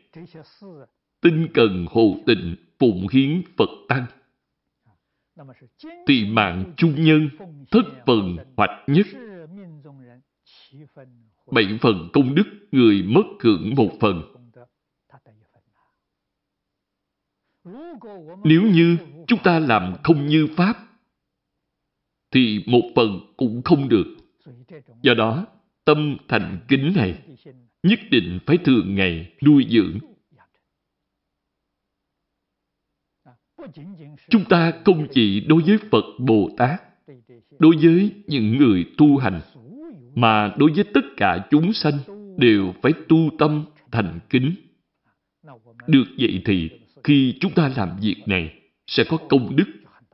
Tinh cần hồ tịnh phụng hiến Phật Tăng tùy mạng chung nhân, thất phần hoạch nhất. Bảy phần công đức, người mất hưởng một phần. Nếu như chúng ta làm không như Pháp, thì một phần cũng không được. Do đó, tâm thành kính này nhất định phải thường ngày nuôi dưỡng Chúng ta không chỉ đối với Phật Bồ Tát, đối với những người tu hành, mà đối với tất cả chúng sanh đều phải tu tâm thành kính. Được vậy thì khi chúng ta làm việc này sẽ có công đức,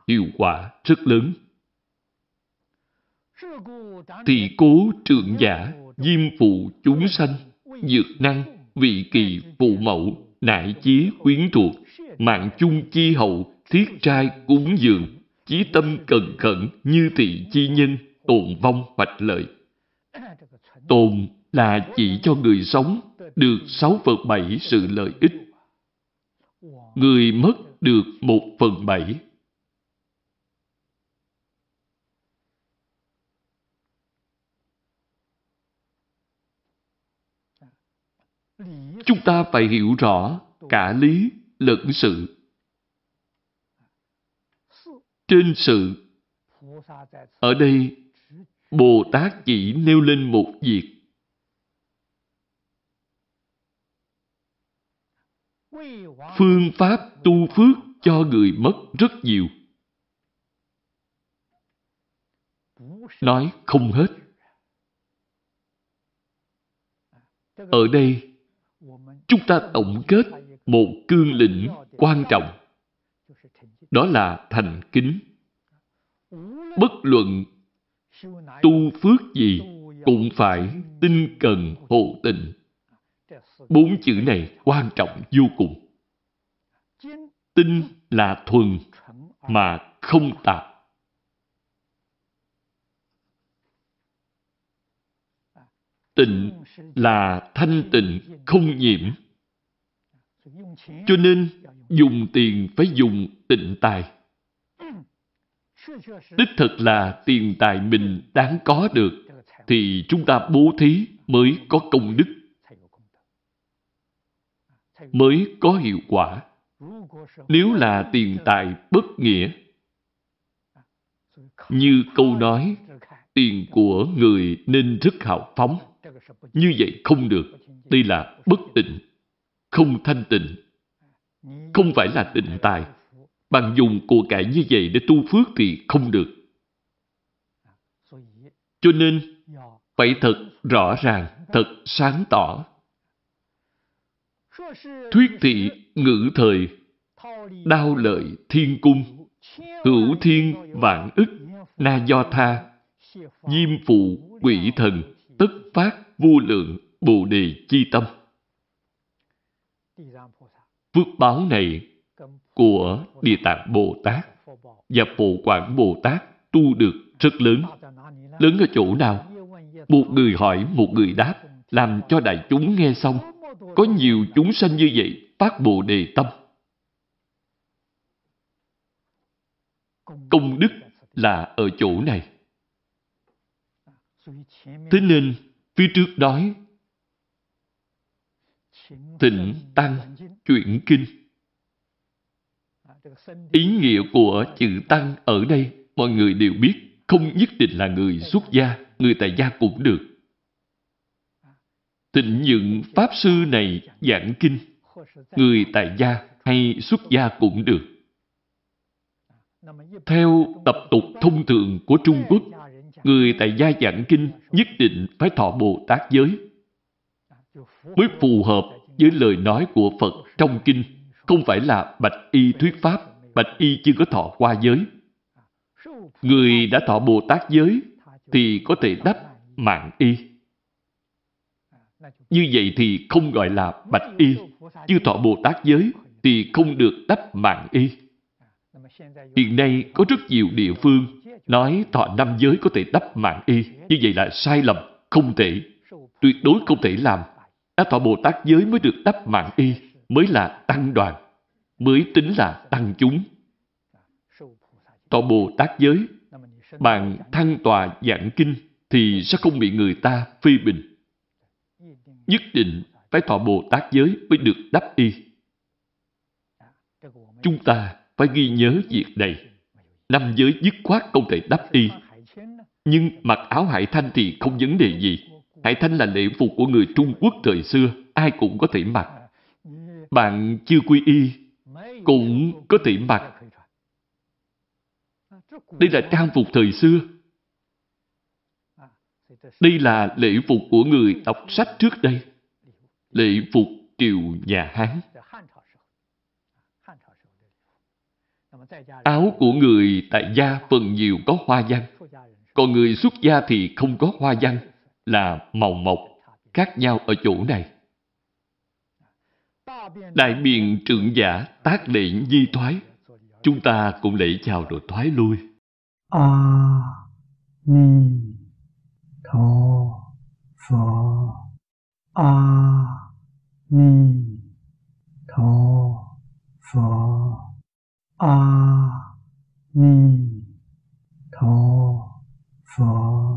hiệu quả rất lớn. Thị cố trượng giả, diêm phụ chúng sanh, dược năng, vị kỳ phụ mẫu, nại chí quyến thuộc, mạng chung chi hậu, thiết trai cúng dường, chí tâm cần khẩn như thị chi nhân, tồn vong hoạch lợi. Tồn là chỉ cho người sống được sáu phần bảy sự lợi ích. Người mất được một phần bảy. Chúng ta phải hiểu rõ cả lý lẫn sự. Trên sự, ở đây Bồ Tát chỉ nêu lên một việc. Phương pháp tu phước cho người mất rất nhiều. Nói không hết. Ở đây, chúng ta tổng kết một cương lĩnh quan trọng. Đó là thành kính. Bất luận tu phước gì cũng phải tinh cần hộ tình. Bốn chữ này quan trọng vô cùng. Tinh là thuần mà không tạp. Tịnh là thanh tịnh không nhiễm. Cho nên dùng tiền phải dùng tịnh tài. đích thực là tiền tài mình đáng có được, thì chúng ta bố thí mới có công đức, mới có hiệu quả. Nếu là tiền tài bất nghĩa, như câu nói, tiền của người nên rất hào phóng. Như vậy không được. Đây là bất tịnh, không thanh tịnh. Không phải là tịnh tài. bằng dùng của cải như vậy để tu phước thì không được. Cho nên, phải thật rõ ràng, thật sáng tỏ. Thuyết thị ngữ thời, đao lợi thiên cung, hữu thiên vạn ức, na do tha, diêm phụ quỷ thần, tất phát vô lượng bồ đề chi tâm. Phước báo này của Địa Tạng Bồ Tát và Phổ Quảng Bồ Tát tu được rất lớn. Lớn ở chỗ nào? Một người hỏi, một người đáp, làm cho đại chúng nghe xong. Có nhiều chúng sanh như vậy, phát Bồ Đề Tâm. Công đức là ở chỗ này. Thế nên, phía trước đói tịnh tăng chuyển kinh. Ý nghĩa của chữ tăng ở đây, mọi người đều biết, không nhất định là người xuất gia, người tại gia cũng được. tịnh những Pháp Sư này giảng kinh, người tại gia hay xuất gia cũng được. Theo tập tục thông thường của Trung Quốc, người tại gia giảng kinh nhất định phải thọ Bồ Tát giới mới phù hợp với lời nói của Phật trong kinh, không phải là bạch y thuyết pháp, bạch y chưa có thọ qua giới. Người đã thọ Bồ Tát giới thì có thể đắp mạng y. Như vậy thì không gọi là bạch y. Chưa thọ Bồ Tát giới thì không được đắp mạng y. Hiện nay có rất nhiều địa phương nói thọ năm giới có thể đắp mạng y. Như vậy là sai lầm, không thể. Tuyệt đối không thể làm. Đã thọ Bồ Tát giới mới được đắp mạng y, mới là tăng đoàn, mới tính là tăng chúng. Thọ Bồ Tát giới, bạn thăng tòa giảng kinh thì sẽ không bị người ta phê bình. Nhất định phải thọ Bồ Tát giới mới được đắp y. Chúng ta phải ghi nhớ việc này. Năm giới dứt khoát không thể đắp y. Nhưng mặc áo hải thanh thì không vấn đề gì. Hải thanh là lễ phục của người Trung Quốc thời xưa, ai cũng có thể mặc. Bạn chưa quy y, cũng có thể mặc. Đây là trang phục thời xưa. Đây là lễ phục của người đọc sách trước đây. Lễ phục triều nhà Hán. Áo của người tại gia phần nhiều có hoa văn, còn người xuất gia thì không có hoa văn, là màu mộc, khác nhau ở chỗ này. Đại biện trượng giả tác lệ di thoái, chúng ta cũng lễ chào rồi thoái lui.
A à, Ni Tho Phở A à, Ni Tho Phở 阿弥陀佛。